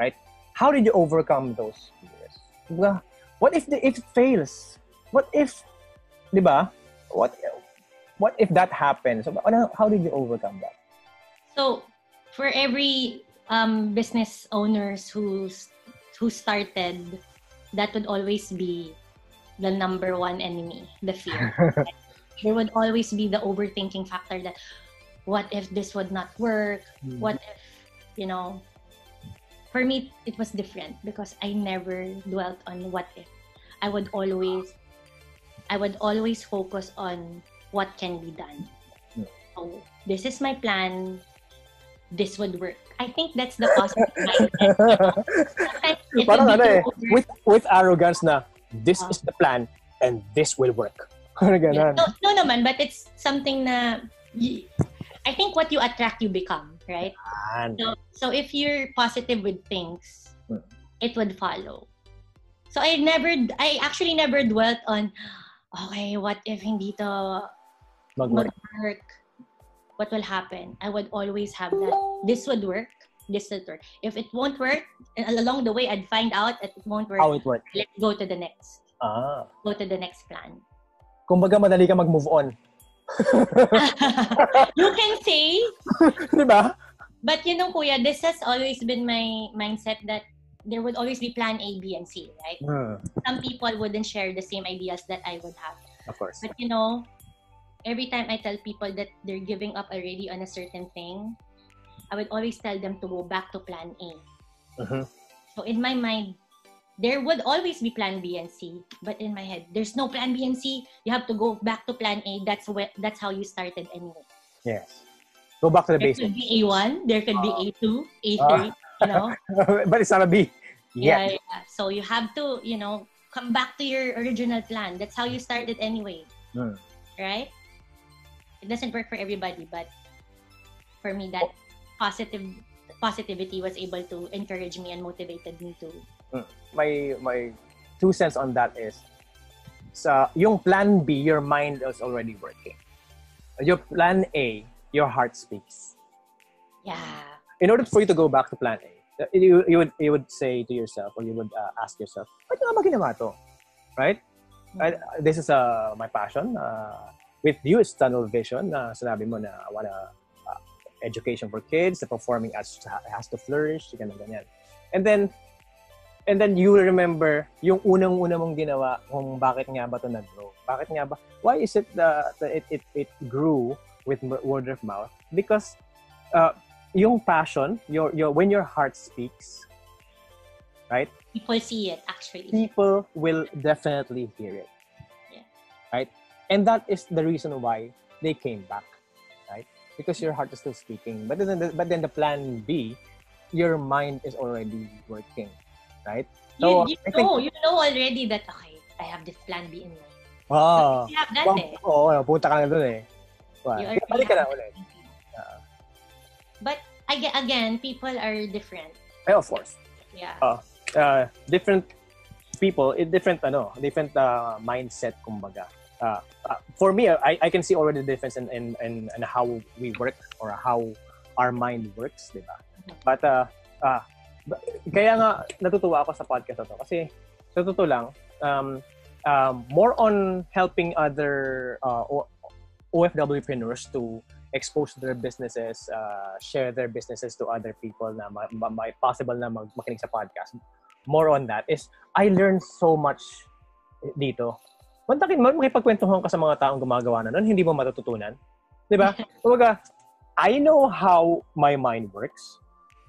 right? how did you overcome those fears? Diba? What if the, it fails? What if, di? What what if that happens? So, how did you overcome that? So for every um, business owners who's who started, that would always be the number one enemy, the fear. (laughs) there would always be the overthinking factor that what if this would not work? What if, you know, for me it was different because I never dwelt on what if. I would always I would always focus on what can be done. So this is my plan. This would work. I think that's the positive (laughs) mindset. It Parang ano eh, with with arrogance na this Ah. is the plan and this will work. (laughs) Ganun. No, no naman, but it's something na I think what you attract, you become, right? So, so if you're positive with things, Hmm. it would follow. So I never, I actually never dwelt on, okay, what if hindi to Mag-work. mag-work? What will happen? I would always have that. This would work. This would work. If it won't work, and along the way, I'd find out that it won't work. How it works. Let's go to the next. Ah. Go to the next plan. Kumbaga madali ka mag-move on. (laughs) you can say, (laughs) di ba? But you know, Kuya, this has always been my mindset that there would always be plan A, B, and C, right? Hmm. Some people wouldn't share the same ideas that I would have. Of course. But you know, every time I tell people that they're giving up already on a certain thing, I would always tell them to go back to plan A. Mhm. So in my mind, there would always be plan B and C. But in my head, there's no plan B and C. You have to go back to plan A. That's where that's how you started anyway. Yes. Go back to the base. There basics. could be A1, there could be Ah. A2, A3, you know? (laughs) but it's not a B. Yeah, Yet. yeah. So you have to, you know, come back to your original plan. That's how you started anyway. Hmm. Right? It doesn't work for everybody, but for me that positive positivity was able to encourage me and motivated me to my my two cents on that is sa yung plan B your mind is already working. Your plan A your heart speaks. Yeah. in order for you to go back to plan A you, you would you would say to yourself or you would uh, ask yourself ba't nga ba ginawa to? Right? I, this is uh, my passion uh, with you tunnel vision na sinabi mo na I wanna uh, education for kids the performing arts has to flourish ganyan ganyan and then and then you remember yung unang-una mong ginawa kung bakit nga ba to nag-grow bakit nga ba why is it that it, it it grew with word of mouth because uh, yung passion your your when your heart speaks People see it actually. people will definitely hear it. Yeah. Right? And that is the reason why they came back. Right? Because your heart is still speaking. But then the, but then the plan B, your mind is already working. Right? So, you, you I think- know, you know already that okay, I have this plan B in mind. Ah. You have that Wow, eh. Oo, oh, punta ka na doon eh. Wow. You already Balik ka na ulit. that plan B. Ah. But again, people are different. Eh, of course. Yeah. Uh, different people, eh, different ano, different uh, mindset kumbaga. Uh, uh, for me, I, I can see already the difference in, in, in, in how we work or how our mind works, di ba? But, uh, uh, kaya nga natutuwa ako sa podcast na to kasi sa totoo lang, um, um, more on helping other uh, OFWpreneurs to expose their businesses, uh, share their businesses to other people na ma- ma- ma- possible na mag- makinig sa podcast. More on that is I learned so much dito. Mantakin mo, makipagkwentuhan ka sa mga taong gumagawa na nun, hindi mo matututunan. Di ba? (laughs) Kumbaga, I know how my mind works,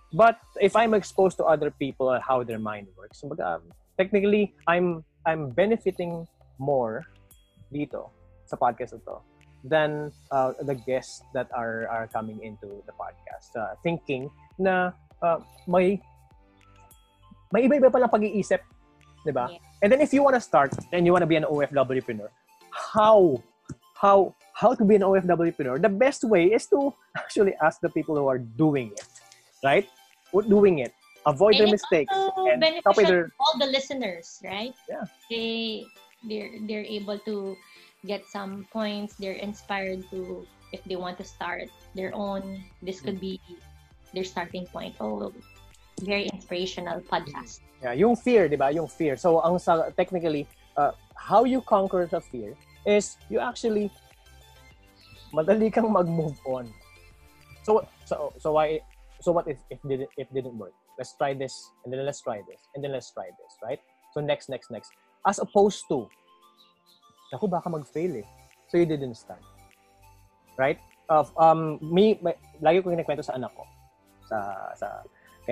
but if I'm exposed to other people and how their mind works, kumbaga, technically, I'm I'm benefiting more dito sa podcast na to than uh, the guests that are are coming into the podcast uh, thinking na uh, may may iba-iba palang pag-iisip, 'di ba? Yeah. And then if you want to start and you want to be an OFWpreneur, how how how to be an OFWpreneur? The best way is to (laughs) actually ask the people who are doing it, right? Who doing it. Avoid their And it's mistakes and copy their all the listeners, right? Yeah. They they're they're able to get some points. They're inspired to if they want to start their own. This could mm. be their starting point. Oh, very inspirational podcast. Yeah, yung fear, 'di ba? Yung fear. So ang sa technically uh, how you conquer the fear is you actually madali kang mag-move on. So so so why so what if if didn't if didn't work? Let's try this and then let's try this and then let's try this, right? So next next next. As opposed to Naku, baka mag-fail eh. So you didn't start. Right? Of um me may, lagi ko kinikwento sa anak ko sa sa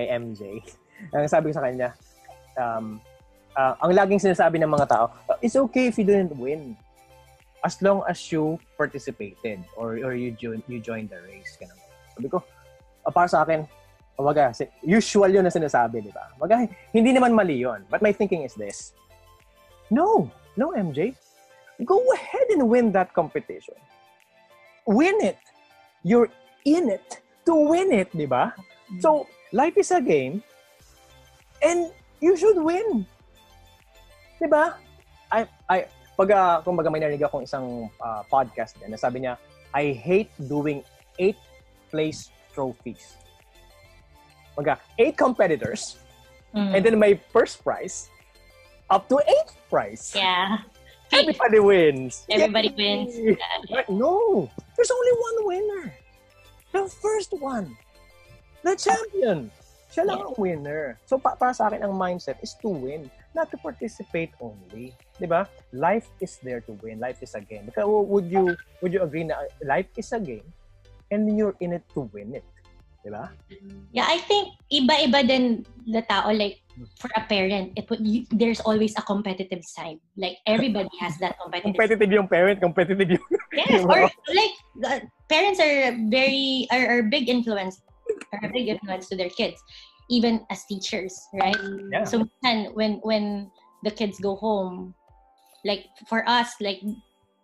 kay MJ. (laughs) Ang sabi ko sa kanya, um, uh, ang laging sinasabi ng mga tao, "Uh, it's okay if you didn't win. As long as you participated or or you join you joined the race. Ganun. Sabi ko, uh, para sa akin, Kumbaga, usual yun na sinasabi, di ba? Kumbaga, hindi naman mali yun. But my thinking is this. No. No, MJ. Go ahead and win that competition. Win it. You're in it to win it, di ba? So, life is a game and you should win. Di ba? I, I, pag, uh, kumbaga may narinig akong isang uh, podcast din na sabi niya, I hate doing eight place trophies. Kumbaga, eight competitors Mm. and then my first prize up to eighth prize. yeah. Everybody wins. Everybody Yay! wins. Yeah? No, there's only one winner. The first one. The champion. Siya lang ang winner. So, pa para sa akin, ang mindset is to win, not to participate only. Di ba? Life is there to win. Life is a game. Because would you would you agree na life is a game and you're in it to win it? Di ba? Yeah, I think iba-iba din the tao. Like, for a parent, it would, you, there's always a competitive side. Like, everybody has that competitive Competitive yung parent, competitive yung... Yes, or (laughs) like uh, parents are very are, are big influence are a big influence to their kids, even as teachers, right? Yeah. So minsan, when when the kids go home, like for us, like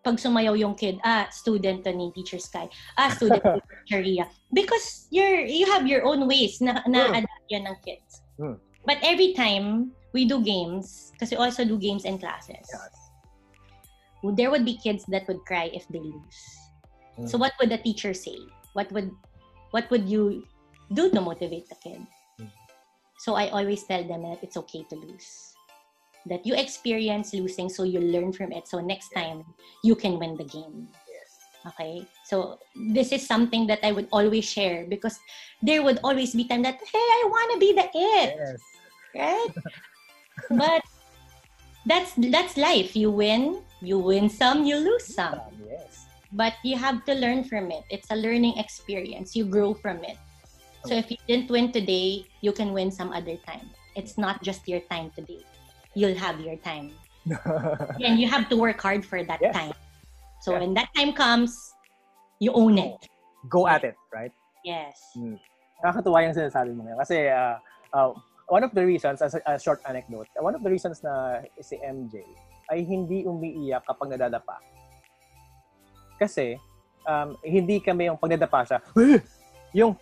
pag sumayaw yung kid, ah, student to ni Teacher Sky, ah, student to (laughs) Teacher Ria. Because you're, you have your own ways na, na Hmm. adapt yan ng kids. Hmm. But every time we do games, kasi we also do games in classes, Yes. there would be kids that would cry if they lose. Mm. So what would the teacher say? What would what would you do to motivate the kid? Mm. So I always tell them that it's okay to lose. That you experience losing so you learn from it. So next time you can win the game. Okay? So this is something that I would always share because there would always be time that hey, I want to be the it Yes. right? (laughs) but that's that's life. You win, you win some, you lose some. Yes. But you have to learn from it. It's a learning experience. You grow from it. So if you didn't win today, you can win some other time. It's not just your time today. You'll have your time. (laughs) And you have to work hard for that Yes. time. So Yeah. when that time comes, you own it. Go at it, right? Yes. Nakakatuwa yung sinasabi mo ngayon. Kasi uh, uh, one of the reasons, as a, a short anecdote, one of the reasons na si MJ ay hindi umiiyak kapag nadadapa. Kasi um, hindi kami yung pag nadapa siya, (gasps) yung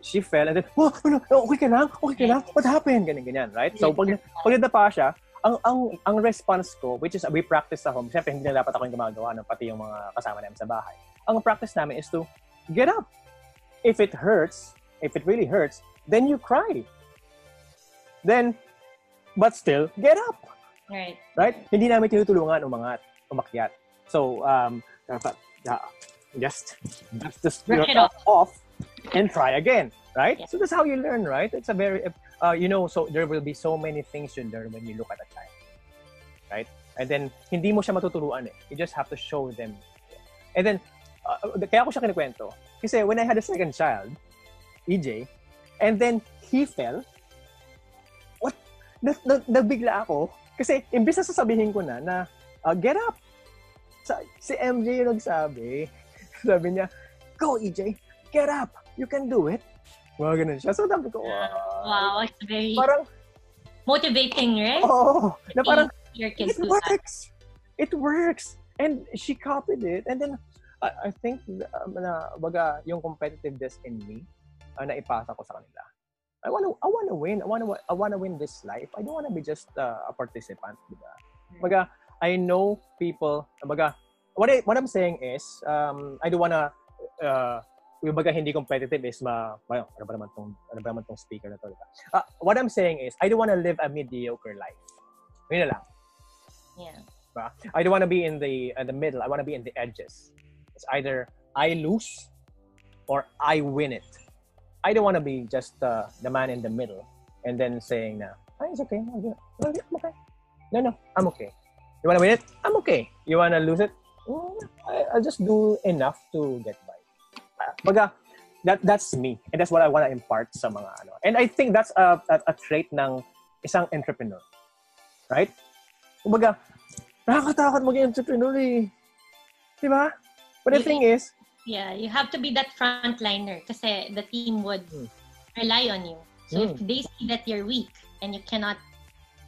she fell and then, oh, ano, okay ka lang? Okay ka lang? What happened? Ganyan, ganyan, right? So, pag, pag nadapa siya, ang, ang, ang response ko, which is we practice sa home, syempre hindi na dapat ako yung gumagawa, no, pati yung mga kasama namin sa bahay. Ang practice namin is to get up. If it hurts, if it really hurts, then you cry. Then, but still, get up. Right. Right? Hindi namin tinutulungan umangat, umakyat. So, um, dapat, uh, just, dust the Brush it yourself off and try again. Right? Yeah. So that's how you learn, right? It's a very, uh, you know, so there will be so many things you learn when you look at a child. Right? And then, hindi mo siya matuturuan eh. You just have to show them. And then, uh, kaya ko siya kinikwento. Kasi when I had a second child, EJ, and then he fell, what? Na, na, nabigla ako. Kasi imbis na sasabihin ko na na, uh, get up. Sa, si MJ yung nagsabi. (laughs) Sabi niya, go EJ, get up. You can do it. Mga ganun siya. So sabi ko, wow. Wow, it's very Parang, motivating, right? oh, na parang, it do that. works. It works. And she copied it. And then, I, I think, um, na, baga, yung competitiveness in me, uh, na ipasa ko sa kanila. I wanna, I wanna win. I wanna, I wanna win this life. I don't wanna be just uh, a participant, di ba? Baga, I know people, baga, what, I, what I'm saying is, um, I don't wanna, uh, yung baga hindi competitive is ma, ma ano ba naman tong, ano ba naman tong speaker na to, di ba? Uh, what I'm saying is, I don't wanna live a mediocre life. Yun na lang. Yeah. Diba? I don't want to be in the in the middle. I want to be in the edges. It's either I lose or I win it. I don't want to be just uh, the man in the middle and then saying na, "Ah, it's okay. I'll do it. I'll do it. I'm okay. No, no, I'm okay. You want to win it? I'm okay. You want to lose it? Mm, I, I'll just do enough to get baga, that that's me. And that's what I want to impart sa mga ano. And I think that's a, a, a trait ng isang entrepreneur. Right? Kumbaga, nakakatakot maging entrepreneur eh. Di ba? But the You- thing is, Yeah, you have to be that frontliner kasi the team would Hmm. rely on you. So if Hmm. they see that you're weak and you cannot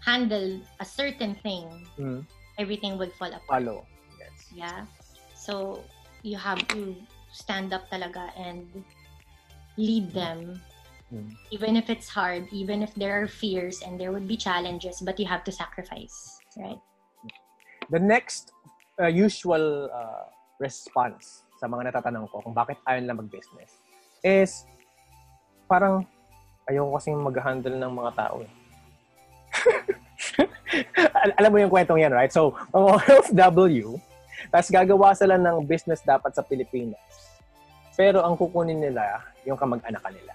handle a certain thing, mm, everything will fall apart. follow. Yes. Yeah. So you have to stand up talaga and lead them Mm. even if it's hard, even if there are fears and there would be challenges, but you have to sacrifice, right? The next uh, usual uh, response sa mga natatanong ko kung bakit ayaw nila mag-business is parang ayoko kasing mag-handle ng mga tao eh. (laughs) Al- alam mo yung kwentong yan, right? So, ang (laughs) OFW, tapos gagawa sila ng business dapat sa Pilipinas. Pero ang kukunin nila, yung kamag-anak nila.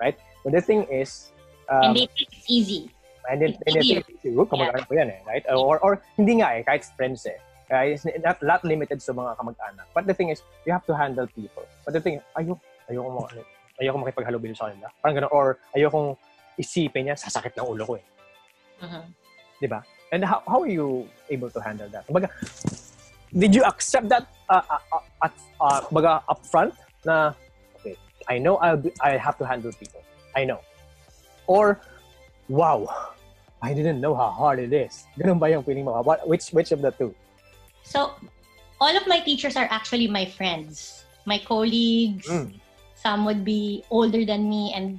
Right? But the thing is, um, and they think it's easy. And then, and then siguro, kamag-anak ko yan eh, right? Or, or hindi nga eh, kahit friends eh. Kaya it's not, not limited sa mga kamag-anak. But the thing is, you have to handle people. But the thing is, ayoko, mo, ayoko makipaghalubilo sa kanila. Parang gano'n. Or ayoko isipin niya, sasakit ng ulo ko eh. Mhm. Di ba? And how, how are you able to handle that? Kumbaga, did you accept that uh, uh, uh, at, uh, kumbaga, upfront na, okay, I know I'll be, I have to handle people. I know. Or, wow, I didn't know how hard it is. (laughs) Ganun ba yung feeling mo? What, which, which of the two? So, all of my teachers are actually my friends, my colleagues. Mm. Some would be older than me, and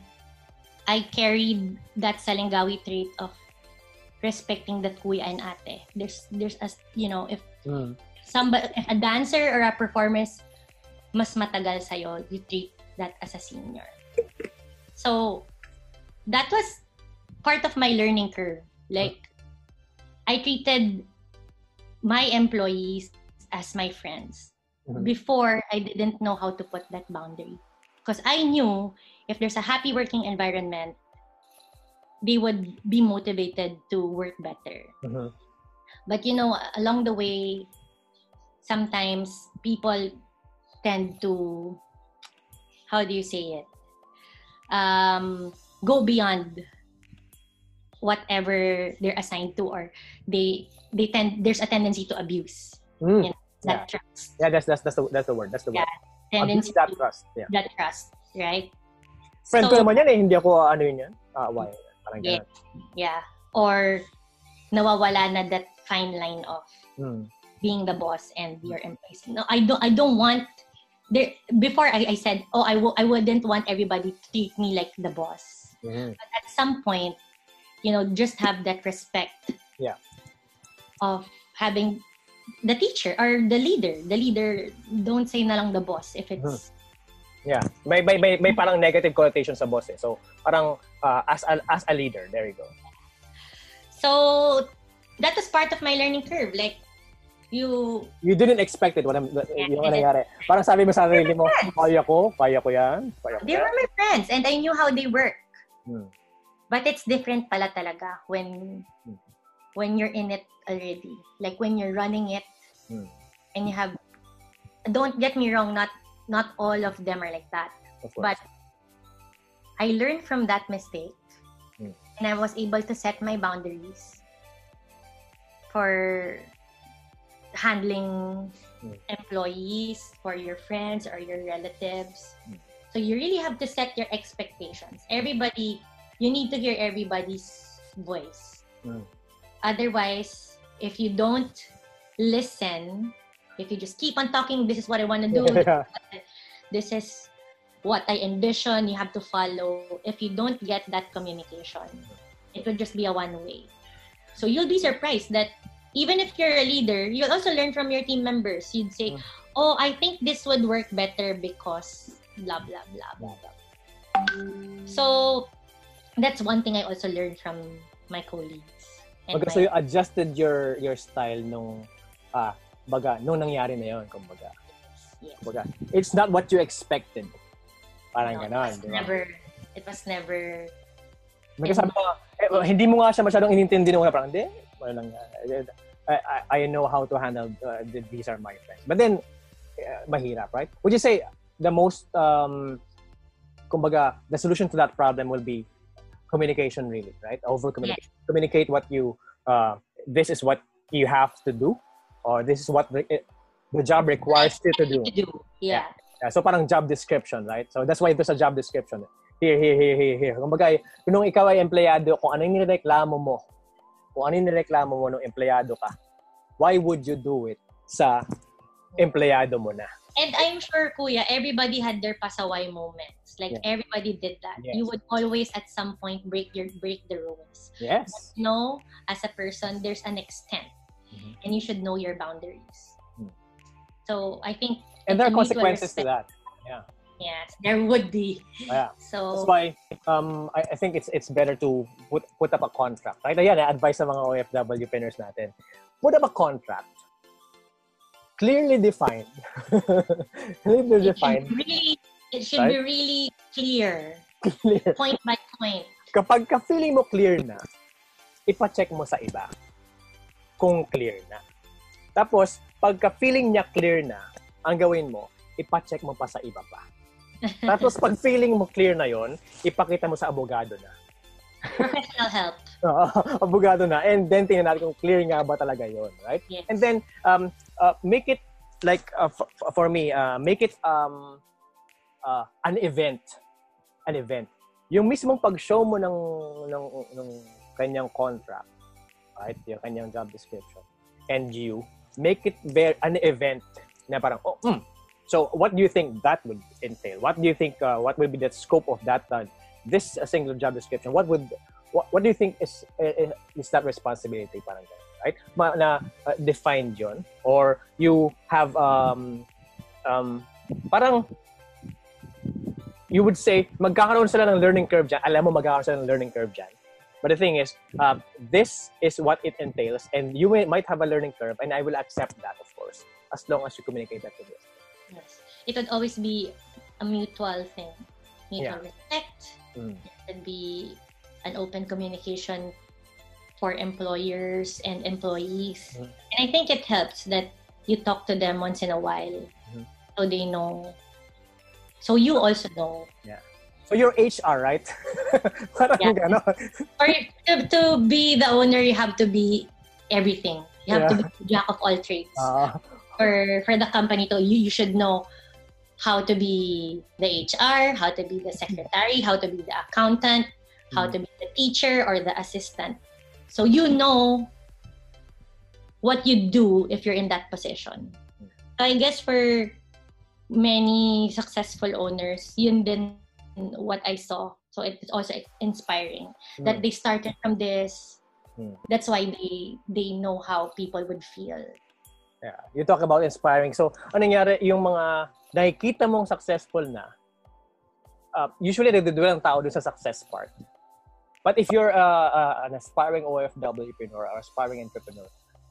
I carried that Salingawi trait of respecting that kuya and ate. There's, there's a, you know, if Mm. Somebody, a dancer or a performer is mas matagal sa'yo, you treat that as a senior. So, that was part of my learning curve. Like, I treated my employees as my friends. Mhm. Before, I didn't know how to put that boundary. Because I knew if there's a happy working environment, they would be motivated to work better. Mhm. But you know, along the way, sometimes people tend to, how do you say it? Um, go beyond whatever they're assigned to, or they they tend there's a tendency to abuse Mm. Yeah. that trust, Yeah, that's, that's, that's, the, that's the word. That's the word. Yeah. tendency Abuse that trust. Yeah. that trust, right? Friend ko So- naman yan eh. Hindi ako ano yun yan. Ah, why? Parang Yeah. ganun. Yeah, or nawawala na that fine line of Mm. Being the boss and your employees. No, I don't. I don't want. There before I, I said, oh, I w- I wouldn't want everybody to treat me like the boss. Mhm. But at some point, you know, just have that respect Yeah. Of having the teacher or the leader. The leader, don't say na lang the boss if it's Yeah. May, may, may, may parang negative connotation sa boss eh. So, parang uh, as, a, as a leader, there you go. So that was part of my learning curve. Like you You didn't expect it. What I'm, yung I nangyari. Parang sabi mo sa sarili mo, kaya ko, kaya ko yan, kaya ko they yan. were my friends and I knew how they work. Hmm. But it's different pala talaga when Hmm. when you're in it already. Like when you're running it Hmm. and you have don't get me wrong, not not all of them are like that. But I learned from that mistake Hmm. and I was able to set my boundaries for handling Hmm. employees, for your friends or your relatives. Hmm. So you really have to set your expectations. Everybody, you need to hear everybody's voice. Hmm. Otherwise, if you don't listen, if you just keep on talking, this is what I want to do, (laughs) Yeah. this is what I envision, you have to follow. If you don't get that communication, it will just be a one way. So you'll be surprised that even if you're a leader, you'll also learn from your team members. You'd say. Oh, I think this would work better because blah, blah, blah, blah, blah. So that's one thing I also learned from my colleagues. And Okay, my- so you adjusted your your style nung ah baga nung nangyari na yon kumbaga. yes. Kumbaga, it's not what you expected. Parang No, ganon, it was never, it was never May mo, eh, hindi mo nga siya masyadong inintindi nung una, parang, hindi, wala lang, uh, I, I, know how to handle, uh, these are my friends. But then, uh, mahirap, right? Would you say the most, um, kumbaga, the solution to that problem will be communication really, right? Over communicate. Communicate what you, uh, this is what you have to do, or this is what the, the job requires you to do. to do. Yeah. Yeah, so parang job description, right? So that's why there's a job description. Here, here, here, here, here. Kumbaga, nung ikaw ay empleyado, kung ano yung nireklamo mo, kung ano yung nireklamo mo nung empleyado ka, why would you do it sa empleyado mo na? And I'm sure, Kuya, everybody had their pasaway moments. Like Yeah. everybody did that. Yes. You would always at some point break your break the rules. Yes. You know, as a person, there's an extent, Mhm. and you should know your boundaries. Hmm. So I think, And there are consequences to respect. that. Yes, there would be. Yeah. So That's why um, I, I think it's it's better to put put up a contract. Right? Ayan, advice sa mga OFW pinners natin. Put up a contract. Clearly defined. (laughs) Clearly it defined. really, it should be really clear, Clear. point by point. kapag ka-feeling mo clear na, ipa-check mo sa iba kung clear na. Tapos, pagka feeling niya clear na, ang gawin mo, ipa-check mo pa sa iba pa. Tapos, pag feeling mo clear na yon, ipakita mo sa abogado na. Professional help. Oo, abogado na. And then, tingnan natin kung clear nga ba talaga yon right? Yes. And then, um, uh, make it, like, uh, for, for me, uh, make it um, uh, an event. An event. Yung mismong pag-show mo ng, ng, ng kanyang contract, right? Yung kanyang job description, and you, make it very, an event na parang, oh, mm. So, what do you think that would entail? What do you think, uh, what would be the scope of that, uh, this uh, single job description? What would, what, what do you think is, is, that responsibility? Parang ganun, right? Ma, na uh, defined yon Or you have, um, um, parang, you would say, magkakaroon sila ng learning curve dyan. Alam mo, magkakaroon sila ng learning curve dyan. But the thing is, um, this is what it entails, and you may, might have a learning curve, and I will accept that, of course, as long as you communicate that to me. Yes. It would always be a mutual thing. Mutual respect. Mm. It would be an open communication for employers and employees. Mhm. And I think it helps that you talk to them once in a while Mhm. so they know. So you also know. Yeah. So you're HR, right? (laughs) Parang Yeah. ganon. For to, to be the owner, you have to be everything. You have to be jack of all trades. Ah, for for the company to you, you should know how to be the HR, how to be the secretary, how to be the accountant, how to be the teacher or the assistant. So you know what you do if you're in that position. So I guess for many successful owners, yun din what I saw. So it's also inspiring that Mm. they started from this Hmm. That's why they they know how people would feel. Yeah. You talk about inspiring. So, ano nangyari, yung mga nakikita mong successful na, uh, usually nagdudulan ang tao dun sa success part. But if you're uh, uh, an aspiring OFW or aspiring entrepreneur,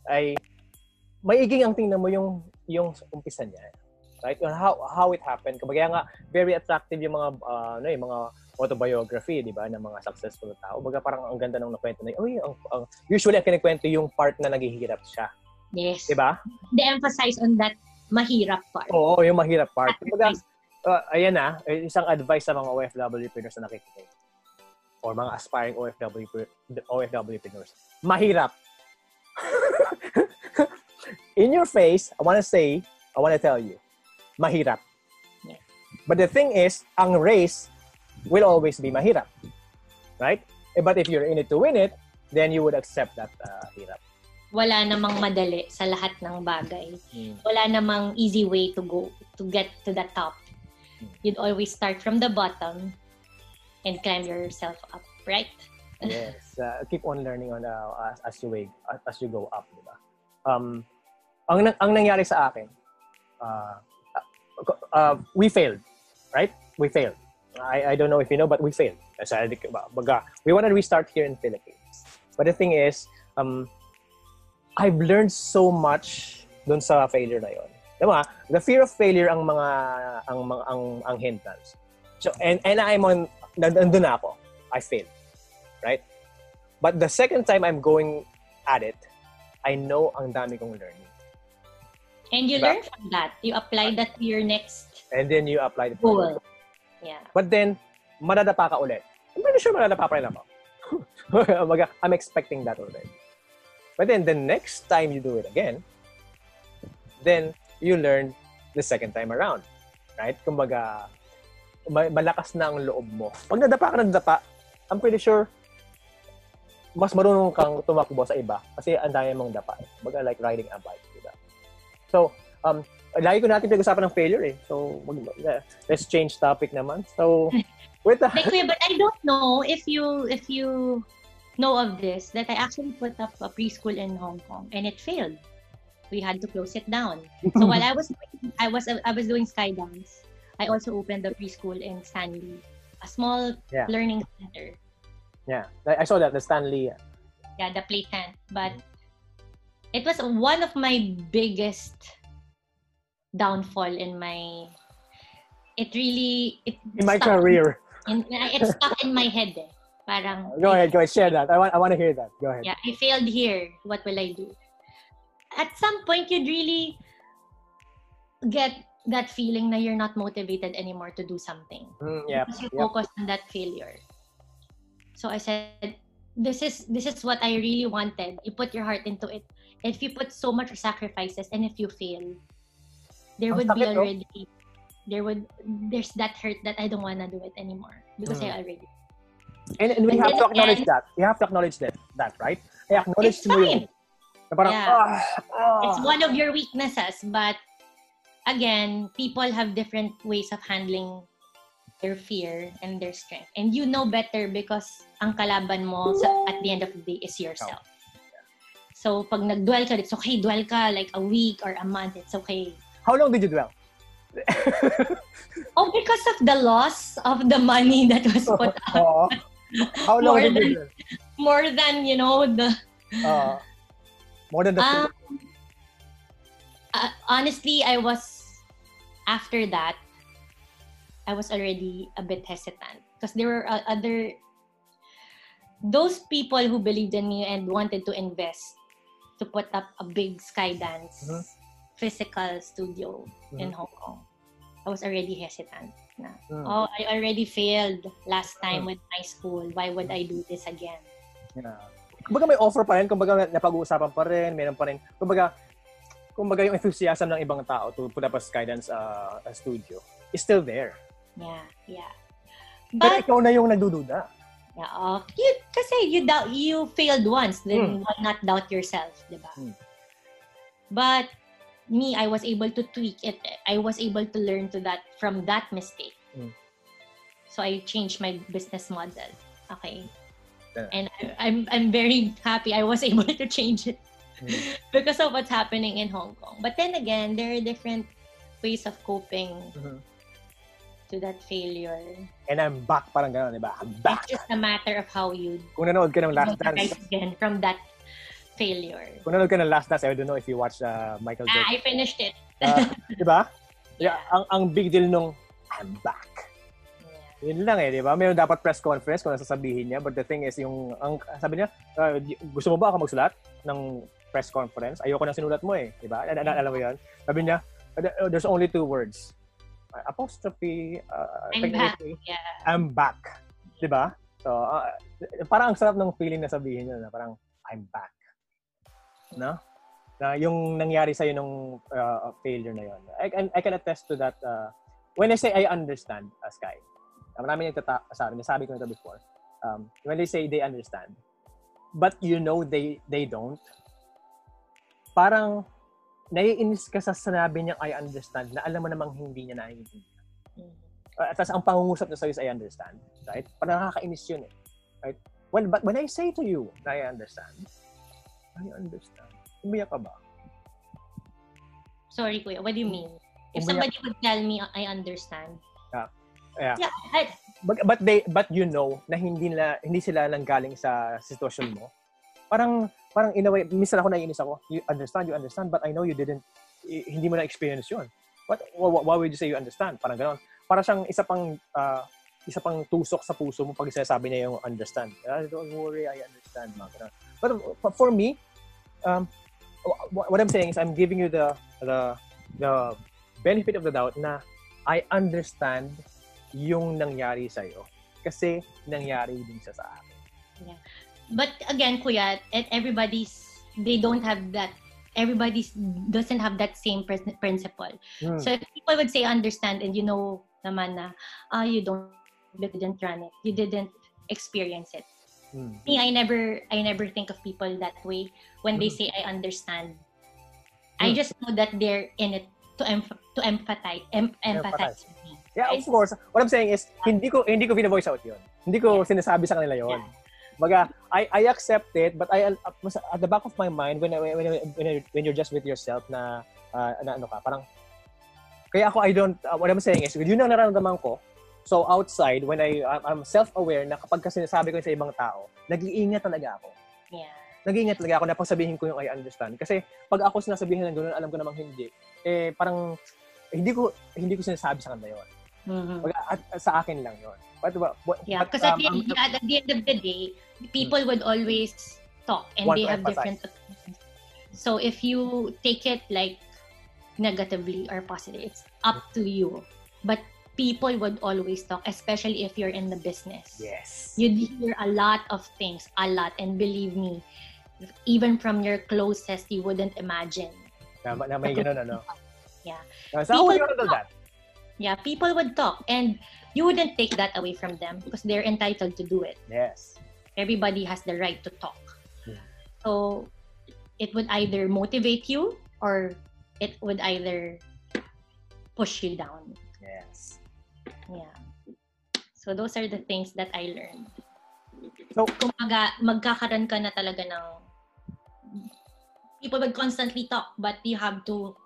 ay maiging ang tingnan mo yung yung umpisa niya. Right? Yung how how it happened. Kumbaga nga very attractive yung mga uh, ano yung mga autobiography, di ba, ng mga successful tao. Kumbaga parang ang ganda ng nakwento na, uy, ang, ang, usually ang kinikwento yung part na naghihirap siya. Yes. Di ba? They emphasize on that mahirap part. Oo, yung mahirap part. Kumbaga, uh, ayan na, isang advice sa mga OFW entrepreneurs na nakikinig or mga aspiring OFW OFW entrepreneurs. Mahirap. (laughs) In your face, I want to say, I want to tell you, mahirap. Yeah. But the thing is, ang race will always be mahirap. Right? Eh, But if you're in it to win it, then you would accept that uh, hirap. Wala namang madali sa lahat ng bagay. Hmm. Wala namang easy way to go to get to the top. Hmm. You'd always start from the bottom and climb yourself up, right? yes, (laughs) uh, keep on learning on uh, as, as you wake, as you go up, di ba? Um, ang ang nangyari sa akin, uh, uh, we failed, right? We failed. I, I don't know if you know, but we failed. Baga, we want to restart here in Philippines. But the thing is, um, I've learned so much dun sa failure na yon. Diba? The fear of failure ang mga ang mga ang, ang hindrance. So and and I'm on nandun na ako. I failed. Right? But the second time I'm going at it, I know ang dami kong learning. And you Diba? learn from that. You apply that to your next And then you apply the goal. Yeah. But then, madadapa ka ulit. I'm pretty sure madadapa pa rin ako. (laughs) I'm expecting that already. But then, the next time you do it again, then you learn the second time around. Right? Kumbaga, ma- malakas na ang loob mo. Pag nadapa ka nadapa, I'm pretty sure mas marunong kang tumakbo sa iba kasi ang dami mong dapa. Kumbaga, like riding a bike. Diba? So, um, lagi ko natin pinag-usapan ng failure eh. So, mag- let's change topic naman. So, (laughs) with Like, kuya, but I don't know if you if you know of this that I actually put up a preschool in Hong Kong and it failed. We had to close it down. So while I was I was I was doing skydance, I also opened the preschool in Stanley, a small Yeah. learning center. yeah, I saw that, the Stanley. Yeah, the play tent. But it was one of my biggest downfall in my. It really it In my stuck career. in- it stuck in my head. Eh. Parang Go ahead, go ahead, share that. I want, I want to hear that. Go ahead. yeah, I failed here. What will I do? At some point, you'd really get that feeling that you're not motivated anymore to do something Mm, yeah, because you yeah. focus on that failure. So I said, this is this is what I really wanted. You put your heart into it. If you put so much sacrifices, and if you fail, there would be already there would there's that hurt that I don't wanna do it anymore because Mm. I already And, and we And have to acknowledge again- that. We have to acknowledge that, that right? I acknowledge It's fine. Parang, Yeah. ah, ah. it's one of your weaknesses but again people have different ways of handling their fear and their strength and you know better because ang kalaban mo sa, at the end of the day is yourself so pag nag-dwell ka it's okay dwell ka like a week or a month it's okay How long did you dwell? oh because of the loss of the money that was put (laughs) up Oo. How long More did you than- more than you know the Uh, more than the Um, uh, honestly, I was after that. I was already a bit hesitant because there were uh, other those people who believed in me and wanted to invest to put up a big skydance Mhm. physical studio in Mhm. Hong Kong. I was already hesitant. Na, Mm. Oh, I already failed last time Mm. with my school. Why would I do this again? Yeah. Kumbaga may offer pa rin, kumbaga napag-uusapan pa rin, meron pa rin. Kumbaga, kumbaga yung enthusiasm ng ibang tao to put up a skydance uh, a studio is still there. Yeah, yeah. Pero But ikaw na yung nagdududa. Yeah, oh, you, kasi you doubt, you failed once, then why not doubt yourself, di ba? Hmm. But me, I was able to tweak it. I was able to learn to that from that mistake. Hmm. So I changed my business model. Okay. Yeah. And I, I'm I'm very happy I was (laughs) able to change it Mm. because of what's happening in Hong Kong. But then again, there are different ways of coping Mhm. to that failure. And I'm back, parang gano'n, di ba? I'm back. It's just a matter of how you Kung nanood ka ng Last Dance, again from that failure. kung nanood ka ng Last Dance, I don't know if you watched uh, Michael Ah, Jordan. I finished it. Uh, (laughs) di ba? Yeah, ang, ang big deal nung, I'm back. Yeah. Yun lang eh, di ba? Mayroon dapat press conference kung nasasabihin niya. But the thing is, yung, ang, sabi niya, uh, gusto mo ba ako magsulat ng press conference? Ayoko na sinulat mo eh, di ba? Al- al- alam mo yun? Sabi niya, "Uh, there's only two words. Apostrophe, uh, I'm back. Yeah. I'm back. Di ba? So, uh, parang ang sarap ng feeling na sabihin niya na parang, I'm back. No? Na yung nangyari sa'yo nung uh, failure na yon. I, can, I can attest to that. Uh, when I say I understand, uh, Sky, marami nagtata sa akin, nasabi ko na ito before, um, when they say they understand, but you know they they don't, parang naiinis ka sa sinabi niya I understand na alam mo namang hindi niya naiintindihan. Uh, Tapos ang pangungusap niya sa'yo is I understand. Right? Parang nakakainis yun eh. Right? Well, but when I say to you na I understand, I understand. Umiyak ka ba? Sorry, Kuya. What do you mean? If Umiyak- somebody would tell me, I understand. Yeah. Yeah. I, But, but they but you know na hindi nila hindi sila nanggaling sa sitwasyon mo. Parang parang in a way, minsan ako naiinis ako. You understand, you understand, but I know you didn't i- hindi mo na experience 'yun. What why, would you say you understand? Parang ganoon. Para siyang isa pang ah, isa pang tusok sa puso mo pag sinasabi niya yung understand. Ah, don't worry, I understand. Mga ganun. But uh, for me, um, wh- what I'm saying is I'm giving you the the the benefit of the doubt na I understand yung nangyari sa'yo. Kasi nangyari din siya sa akin. but again, Kuya, and everybody's, they don't have that, everybody doesn't have that same prin- principle. Hmm. So if people would say understand and you know naman na, ah, you don't, you didn't run it. You didn't experience it. Hmm. Me, I never, I never think of people that way when they Mm. say I understand. I Mm. just know that they're in it to emph- to empathize, em- empathize with me. Yeah, of course. What I'm saying is, hindi ko hindi ko vina-voice out 'yon. Hindi ko sinasabi sa kanila 'yon. Baga, I I accept it, but I at the back of my mind when I- when I- when, I- when you're just with yourself na ah, na ano ka, parang kaya ako I don't uh, what I'm saying is, yun ang nararamdaman ko. So outside when I I'm- self-aware na kapag kasi sinasabi ko sa ibang tao, nag-iingat talaga ako. Yeah. nag-iingat talaga ako na pagsabihin ko yung I understand. Kasi pag ako sinasabihin ng gano'n, alam ko namang hindi. Eh, parang, hindi ko hindi ko sinasabi sa kanila yun. Mhm. Pag, at, at sa akin lang yun. But, but, but, Yeah, because at, um, the at the end of the day, people would always talk and Want they have emphasize. different opinions. So if you take it like negatively or positive, it's up to you. But people would always talk, especially if you're in the business. yes. You'd hear a lot of things, a lot. And believe me, even from your closest, you wouldn't imagine. Na, na may gano'n, ano? Yeah. So, how would you People- handle that? Yeah, people would talk. And you wouldn't take that away from them because they're entitled to do it. Yes. everybody has the right to talk. Yeah. So it would either motivate you or it would either push you down. Yes. Yeah. So those are the things that I learned. So, Kumaga, magkakaroon ka na talaga ng people would constantly talk but you have to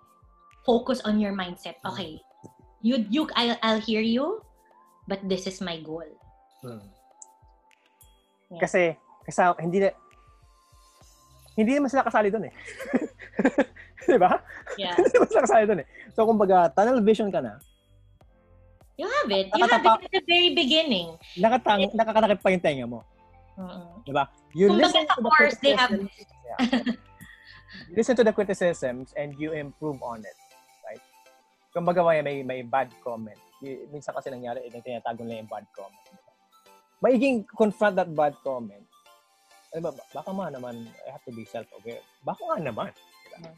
focus on your mindset. Okay. You you I'll, I'll hear you but this is my goal. hmm. Yeah. kasi, kasi hindi na, hindi naman sila kasali doon eh. (laughs) Di ba? Yeah. (laughs) Hindi naman sila kasali doon eh. So, kumbaga, tunnel vision ka na, You have it. You have it at the very beginning. nakatang, nakakatakip pa yung tenga mo. Mm-mm. Diba? You Kumbaga listen to the course, they have-. Yeah. you listen to the criticisms and you improve on it. Right? Kumbaga may, may, may bad comment. Y- Minsan kasi nangyari, eh, tinatago nila yung bad comment. Maiging confront that bad comment. Ano ba, baka ma naman, I have to be self-aware. Baka nga naman. Diba?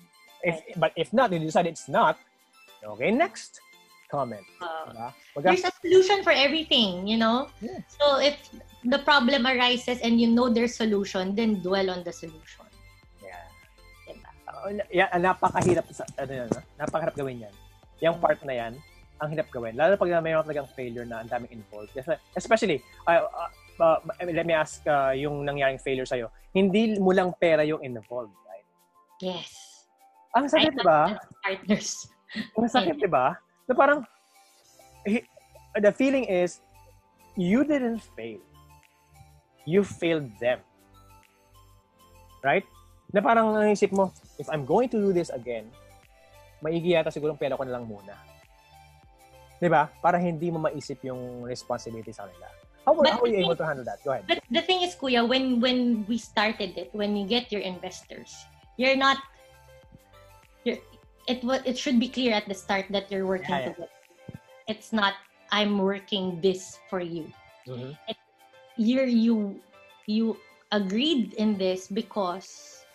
If, but if not, you decide it's not, okay, next comment. Uh, Diba? Baga, there's a solution for everything, you know? Yeah. So if the problem arises and you know there's solution, then dwell on the solution. yeah. Diba? Uh, yeah, napakahirap sa ano yan, napakahirap gawin yan. Yung part na yan, ang hirap gawin. Lalo pag mayroon talagang failure na ang daming involved. Especially, uh, uh, uh, let me ask uh, yung nangyaring failure sa'yo, hindi mo lang pera yung involved, right? Yes. Ang sakit, di ba? Partners. Ang sakit, di ba? Na parang, he- the feeling is, you didn't fail. You failed them. Right? Na parang naisip mo, if I'm going to do this again, maigi yata siguro pera ko na lang muna. Di ba? Para hindi mo maisip yung responsibility sa kanila. How, But how were you the able to handle that? Go ahead. But the thing is, Kuya, when when we started it, when you get your investors, you're not. You're, it it should be clear at the start that you're working Yeah, yeah. together. It's not I'm working this for you. Mhm. You're you you agreed in this because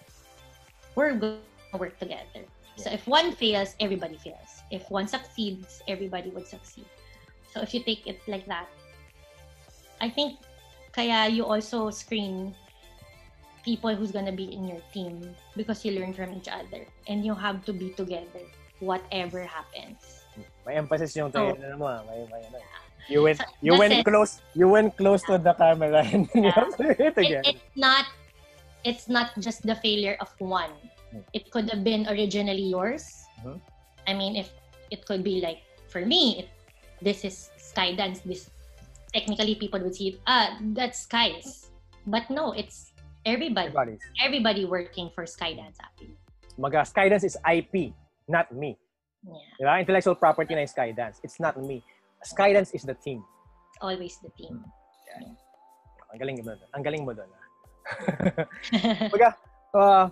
we're going to work together. So if one fails, everybody fails. If one succeeds, everybody would succeed. So if you take it like that, I think kaya you also screen people who's gonna be in your team because you learn from each other and you have to be together whatever happens. May emphasis yung Oh. tayo, ano mo, ah, may, may, ano. You went, you went close, you went close to the camera (laughs) and you Yeah. have to do it It, again. it's not it's not just the failure of one. Hmm. It could have been originally yours. Mhm. I mean, if it could be like for me, it, this is Skydance. This technically people would see it. Ah, that's Sky's. But no, it's everybody. Everybody's. Everybody working for Skydance actually. Maga, Skydance is IP, not me. Yeah, Diba? Intellectual property na yung Skydance. It's not me. Skydance is the team. always the team. Ang galing mo doon. Ang galing mo doon. ah. (laughs) Maga, uh,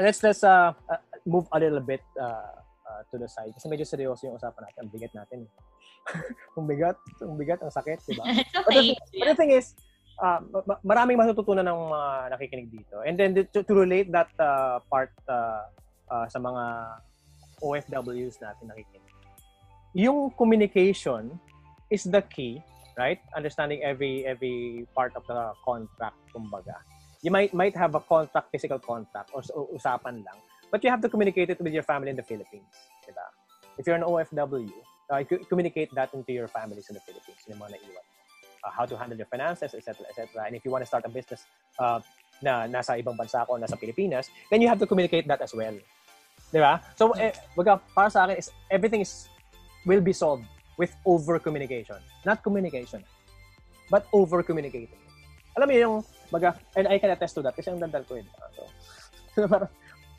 let's let's uh, uh, move a little bit uh, uh, to the side. Kasi medyo seryoso yung usapan natin. Ang bigat natin. (laughs) ang bigat. Ang bigat. Ang sakit. Diba? (laughs) it's But okay. the, but the thing is, uh, ma- ma- maraming matututunan ng mga nakikinig dito. And then to, to relate that uh, part uh, uh, sa mga OFWs natin nakikinig. Yung communication is the key, right? Understanding every every part of the contract, kumbaga. You might might have a contract, physical contract, or usapan lang. But you have to communicate it with your family in the Philippines. Diba? If you're an OFW, uh, communicate that into your families in the Philippines. Yung mga naiwan uh, how to handle your finances, etc., etc. And if you want to start a business uh, na nasa ibang bansa ko, nasa Pilipinas, then you have to communicate that as well. Di ba? So, eh, baga, para sa akin, is, everything is will be solved with over-communication. Not communication, but over-communicating. Alam mo yung, baga, and I can attest to that kasi ang dandal ko yun. So, (laughs) so parang,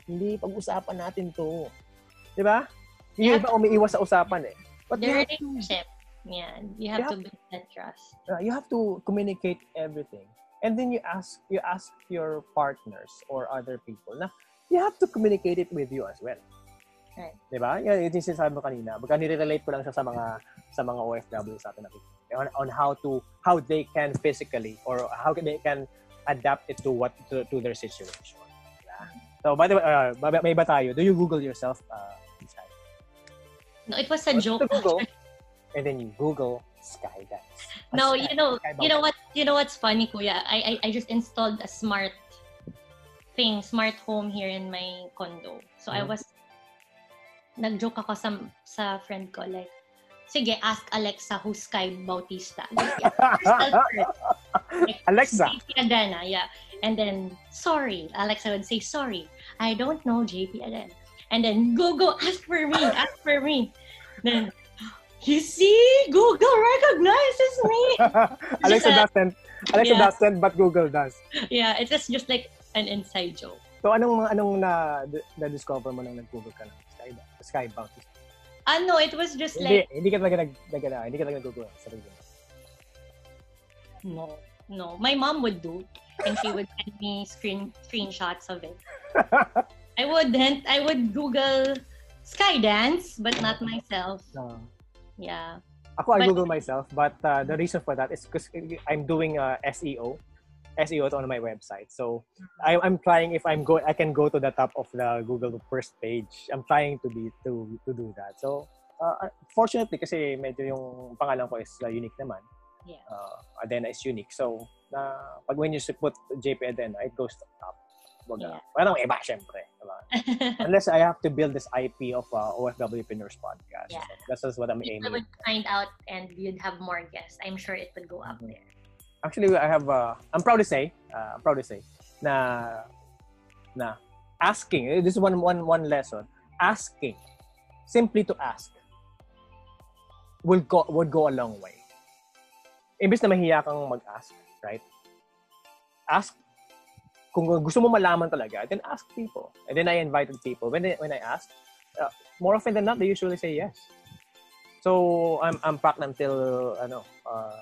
hindi, pag-usapan natin to. Di ba? Yung iba umiiwas sa usapan eh. But The relationship. Yeah, you have Yeah. to build that trust. uh, you have to communicate everything and then you ask you ask your partners or other people na you have to communicate it with you as well Right. di ba yan yung sinasabi mo kanina baka nire-relate ko lang siya sa mga sa mga OFW sa atin nakikinig. on, on how to how they can physically or how they can adapt it to what to, to their situation diba? so by the way uh, may- iba tayo do you google yourself uh, No, it was a joke. (laughs) and then you google skydance No, Sky- you know, you know what, you know what's funny, Kuya? I, I, I just installed a smart thing, smart home here in my condo. So I Mhm. was, nag-joke ako sa, sa friend ko, like, sige, ask Alexa who's Sky Bautista. (laughs) Like, Alexa Adana, yeah. And then, sorry. Alexa would say, sorry. I don't know JP Adana. And then, Google, ask for me, ask for me. Then, you see, Google recognizes me. (laughs) Alexa a- doesn't. Alexa Yeah. doesn't, but Google does. yeah, it's just, just like an inside joke. So anong anong na na discover mo nang nag-Google ka ng Sky Skybound? Ah, no, it was just like, hindi ka talaga nag, nag ano, hindi ka talaga nag-Google sa mo. no, no. My mom would do, and she would send me screen screenshots of it. (laughs) I wouldn't. I would Google Skydance, but not myself. No. Yeah. Ako, I But- Google myself, but uh, the reason for that is because I'm doing uh, SEO. SEO on my website. So I, I'm trying if I'm go I can go to the top of the Google first page. I'm trying to be to to do that. So uh, fortunately kasi medyo yung pangalan ko is uh, unique naman. Yeah. Uh, Adena is unique. So na pag when you put JP Adena, it goes to the top. Baga, Yeah. Parang iba, syempre. Unless I have to build this IP of uh, OFW Entrepreneurs Podcast. Yeah. That's just what I'm People aiming would find out and you'd have more guests. I'm sure it would go up Mhm. there. actually I have uh, I'm proud to say uh, I'm proud to say na na asking eh, this is one one one lesson asking simply to ask will go would go a long way imbes na mahiya kang mag-ask right ask kung gusto mo malaman talaga then ask people and then I invited people when they, when I ask uh, more often than not they usually say yes so I'm I'm packed until ano uh,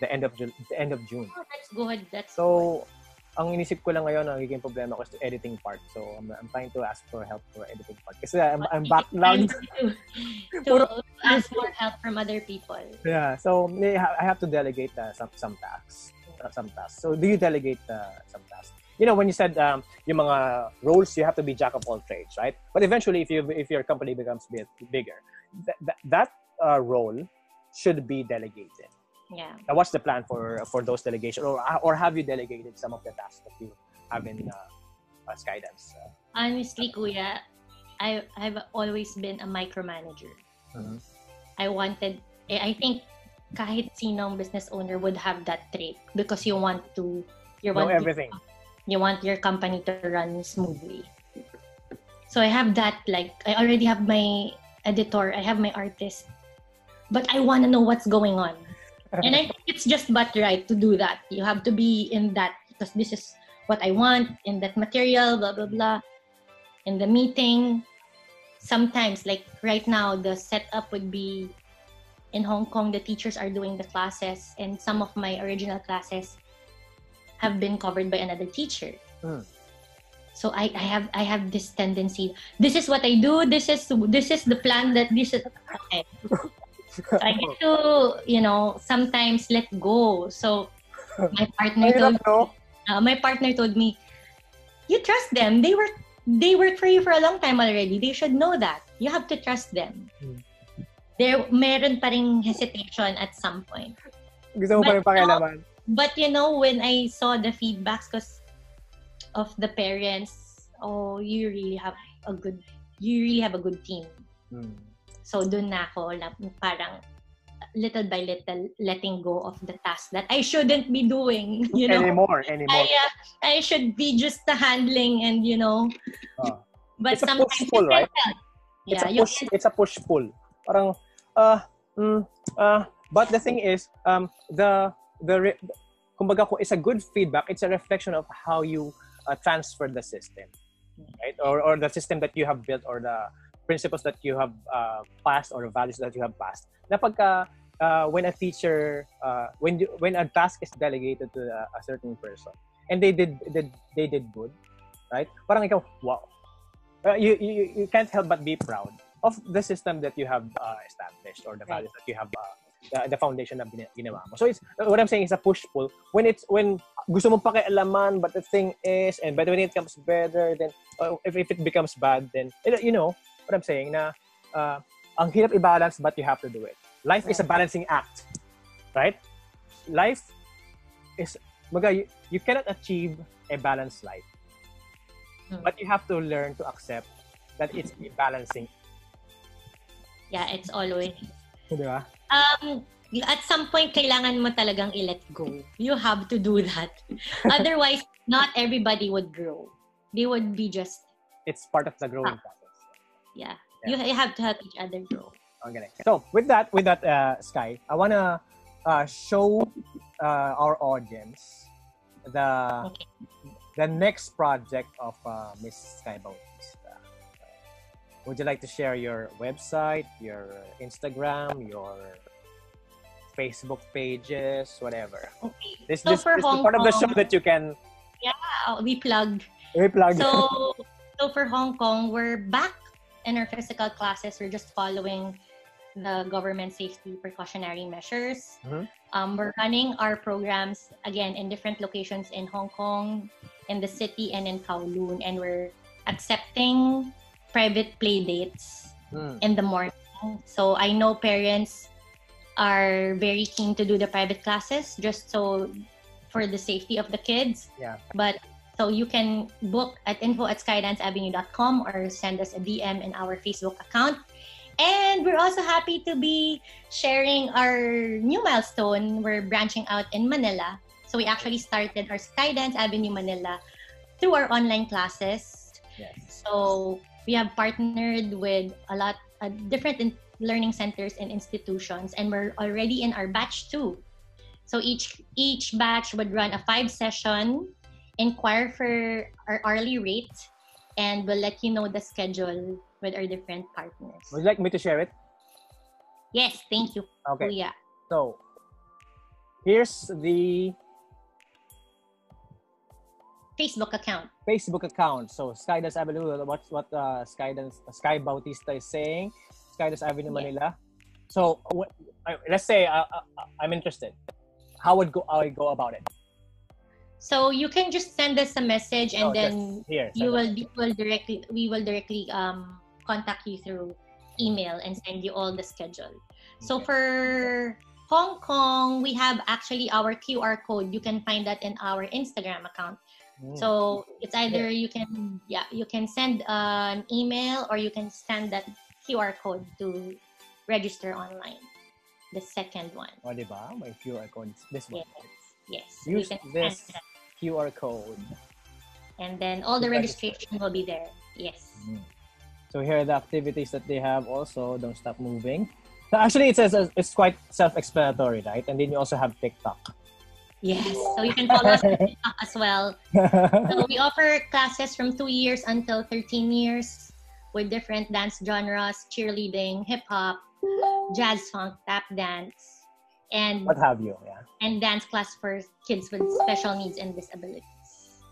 the end of June, the end of June. Oh, that's good. That's So, ang inisip ko lang ngayon, ang nagiging problema ko is the editing part. So, I'm, I'm trying to ask for help for editing part. Kasi I'm, I'm backlogged. (laughs) to, (laughs) to ask for help from other people. Yeah. So, I have to delegate uh, some some tasks. Uh, some tasks. So, do you delegate uh, some tasks? You know, when you said um, yung mga roles, you have to be jack of all trades, right? But eventually, if you if your company becomes bit bigger, that that, that uh, role should be delegated. Yeah. Now, what's the plan for for those delegation, or or have you delegated some of the tasks that you have in uh, uh, Skydance? Uh, Honestly, Kuya, I I've always been a micromanager. Mhm. I wanted, eh, I think kahit sinong business owner would have that trait because you want to, you know want everything. You want your company to run smoothly. So I have that like I already have my editor, I have my artist, but I want to know what's going on. and I think it's just but right to do that. You have to be in that because this is what I want in that material, blah blah blah. In the meeting, sometimes like right now, the setup would be in Hong Kong. The teachers are doing the classes, and some of my original classes have been covered by another teacher. Mm. So I, I have I have this tendency. This is what I do. This is this is the plan that this is okay. So I get to, you know, sometimes let go. So my partner told no? uh, my partner told me, you trust them. They were they worked for you for a long time already. They should know that. You have to trust them. Hmm. There meron pa ring hesitation at some point. Gusto mo pa rin pakialaman. But you know, when I saw the feedbacks because of the parents, oh, you really have a good, you really have a good team. Hmm. So dun na ako, parang little by little letting go of the task that I shouldn't be doing. (laughs) You know, Anymore, I, anymore. uh, I should be just the handling and you know. Ah. But It's a sometimes push-pull, you right? it's Yeah, a push it's a push pull parang uh mm, uh but the thing is um the the re- kumbaga kung it's a good feedback it's a reflection of how you uh, transfer the system right? Or or the system that you have built or the principles that you have uh, passed or the values that you have passed. Na pagka uh, when a teacher uh, when you, when a task is delegated to a, a certain person and they did, did they did good right? Parang ikaw wow. Uh, you, you you can't help but be proud of the system that you have uh, established or the values that you have uh, the, foundation na gina- ginawa mo. So it's what I'm saying is a push pull when it's when gusto mong pakialaman but the thing is and but when it comes better then uh, if, if it becomes bad then you know what I'm saying na uh, ang hirap i-balance but you have to do it. Life is a balancing act. Right? Life is maga you, you cannot achieve a balanced life. Hmm. But you have to learn to accept that it's a balancing. yeah, it's always Di ba? Um at some point kailangan mo talagang i-let go. You have to do that. (laughs) Otherwise, not everybody would grow. They would be just It's part of the growing Ah. process. yeah. You, you have to help each other grow. Okay. So with that, with that, uh, Sky, I wanna uh, show uh, our audience the Okay. the next project of uh, Miss Sky Bautista. Would you like to share your website, your Instagram, your Facebook pages, whatever? Okay. This, So this, for this is Hong part of the show that you can Yeah, we plug replug. so (laughs) so for Hong Kong, we're back in our physical classes. We're just following the government safety precautionary measures. Mhm. Um, we're running our programs again in different locations in Hong Kong, in the city, and in Kowloon, and we're accepting private play dates Hmm. in the morning. So I know parents are very keen to do the private classes just so for the safety of the kids. Yeah. But so you can book at info at skydanceavenue.com or send us a DM in our Facebook account. And we're also happy to be sharing our new milestone. We're branching out in Manila So we actually started our Skydance Avenue Manila through our online classes. Yes. So we have partnered with a lot uh, different in- learning centers and institutions, and we're already in our batch two. So each each batch would run a five session, inquire for our hourly rate, and we'll let you know the schedule with our different partners. Would you like me to share it? Yes, thank you, Okay. Kuya. So here's the Facebook account. Facebook account. So Skydance Avenue, what's what uh, Skydance Sky Bautista is saying, Skydance Avenue, Yeah. Manila. So wh- I- let's say I, I, I'm interested. How would go I go about it? So you can just send us a message, and No, then here. you will us. will directly we will directly um contact you through email and send you all the schedule. So Okay. for Hong Kong, we have actually our QR code. You can find that in our Instagram account. Mm. So it's either you can yeah you can send uh, an email or you can send that QR code to register online. The second one. O, di ba? May QR code. This one. Yes. Yes. you Use can this. QR code. And then all the registration will be there. Yes. Mm. So here are the activities that they have also. Don't stop moving. So actually, it says it's quite self-explanatory, right? And then you also have TikTok. Yes. So you can follow us on (laughs) TikTok as well. (laughs) So we offer classes from two years until 13 years with different dance genres, cheerleading, hip hop, jazz funk, tap dance, and what have you? Yeah. and dance class for kids with special needs and disabilities.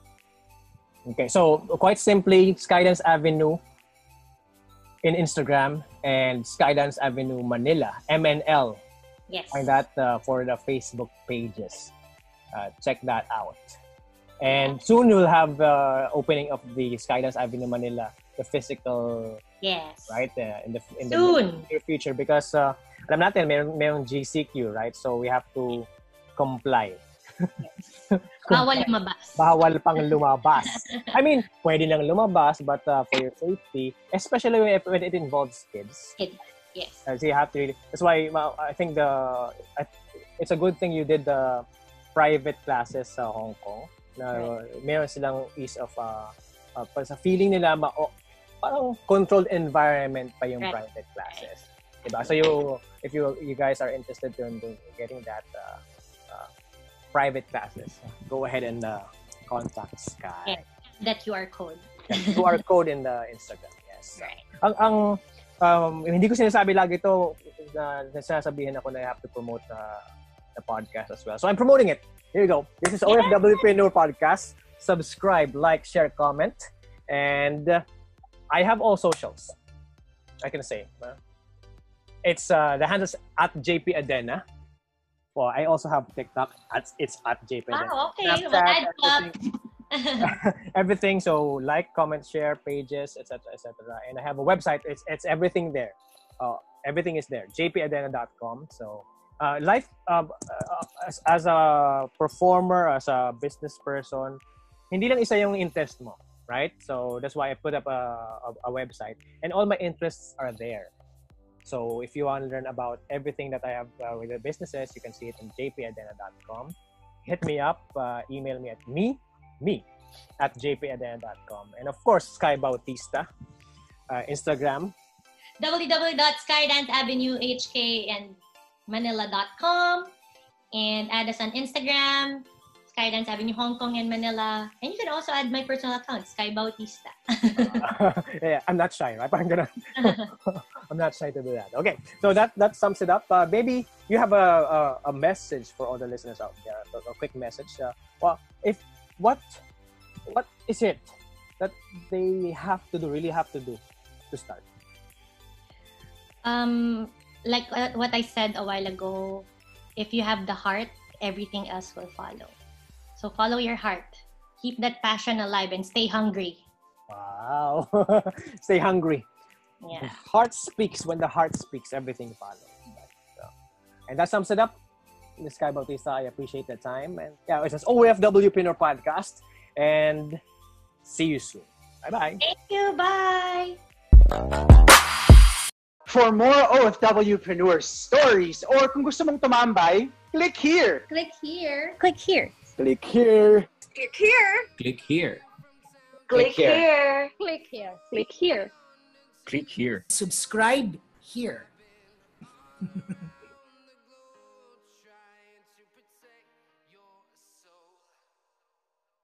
Okay, so quite simply, Skydance Avenue in Instagram and Skydance Avenue Manila, MNL. Yes. Find that uh, for the Facebook pages. Uh, check that out. And soon we'll have the opening of the Skydance Avenue Manila, the physical, Yes. right? Uh, in the in the Soon. near future because uh, alam natin mayroong, mayroong GCQ, right? So we have to comply. (laughs) Bawal lumabas. bawal pang (laughs) lumabas. I mean, pwede lang lumabas, but uh, for your safety, especially when, when it involves kids, Kids. Yes. uh, so you have to really, that's why uh, I think the, it's a good thing you did the private classes sa Hong Kong. Na meron silang ease of, uh, uh, sa feeling nila, ma, o- parang controlled environment pa yung Right. private classes. Diba? So you, if you you guys are interested in, in getting that uh, uh, private classes, go ahead and uh, contact Sky. Yeah. That QR code. Yeah, QR code in the Instagram. Yes. Right. Ang ang um, hindi ko sinasabi lagi ito na nasasabihin ako na I have to promote uh, the podcast as well. So I'm promoting it. Here you go. This is OFWpreneur Podcast. Subscribe, like, share, comment, and uh, I have all socials. I can say. uh, it's uh, the handles at JP Adena. Well, I also have TikTok. At, it's at JP Adena. Oh, okay. Snapchat, We'll everything. (laughs) everything. So like, comment, share, pages, etc., etc. And I have a website. It's it's everything there. Uh, everything is there. jpadena.com. So uh, life uh, uh, as, as a performer, as a business person, hindi lang isa yung interest mo, right? So that's why I put up a, a, a website, and all my interests are there. So if you want to learn about everything that I have uh, with the businesses, you can see it on jpadena.com. Hit me up, uh, email me at me, me at jpadena.com. And of course, Sky Bautista, uh, Instagram. www.skydanceavenuehk and manila.com and add us on Instagram, Skydance Avenue Hong Kong and Manila. And you can also add my personal account, Sky Bautista. (laughs) (laughs) yeah, I'm not shy, right? (laughs) Parang ganun. I'm not shy to do that. Okay, so that that sums it up. Uh, maybe you have a, a a message for all the listeners out there. A, a quick message. Uh, well, if what what is it that they have to do, really have to do to start? Um, like uh, what I said a while ago, if you have the heart, everything else will follow. So follow your heart. Keep that passion alive and stay hungry. Wow, (laughs) stay hungry. Yeah. Heart speaks. When the heart speaks, everything follows. And that sums it up. This Sky Bautista, I appreciate the time. And yeah, it's just OFWpreneur Podcast. And see you soon. Bye bye. Thank you. Bye. For more OFWpreneur stories or kung gusto mong tumambay, click here. Click here. Click here. Click here. Click here. Click here. Click here. Click here. Click here. Click here. Subscribe here. (laughs)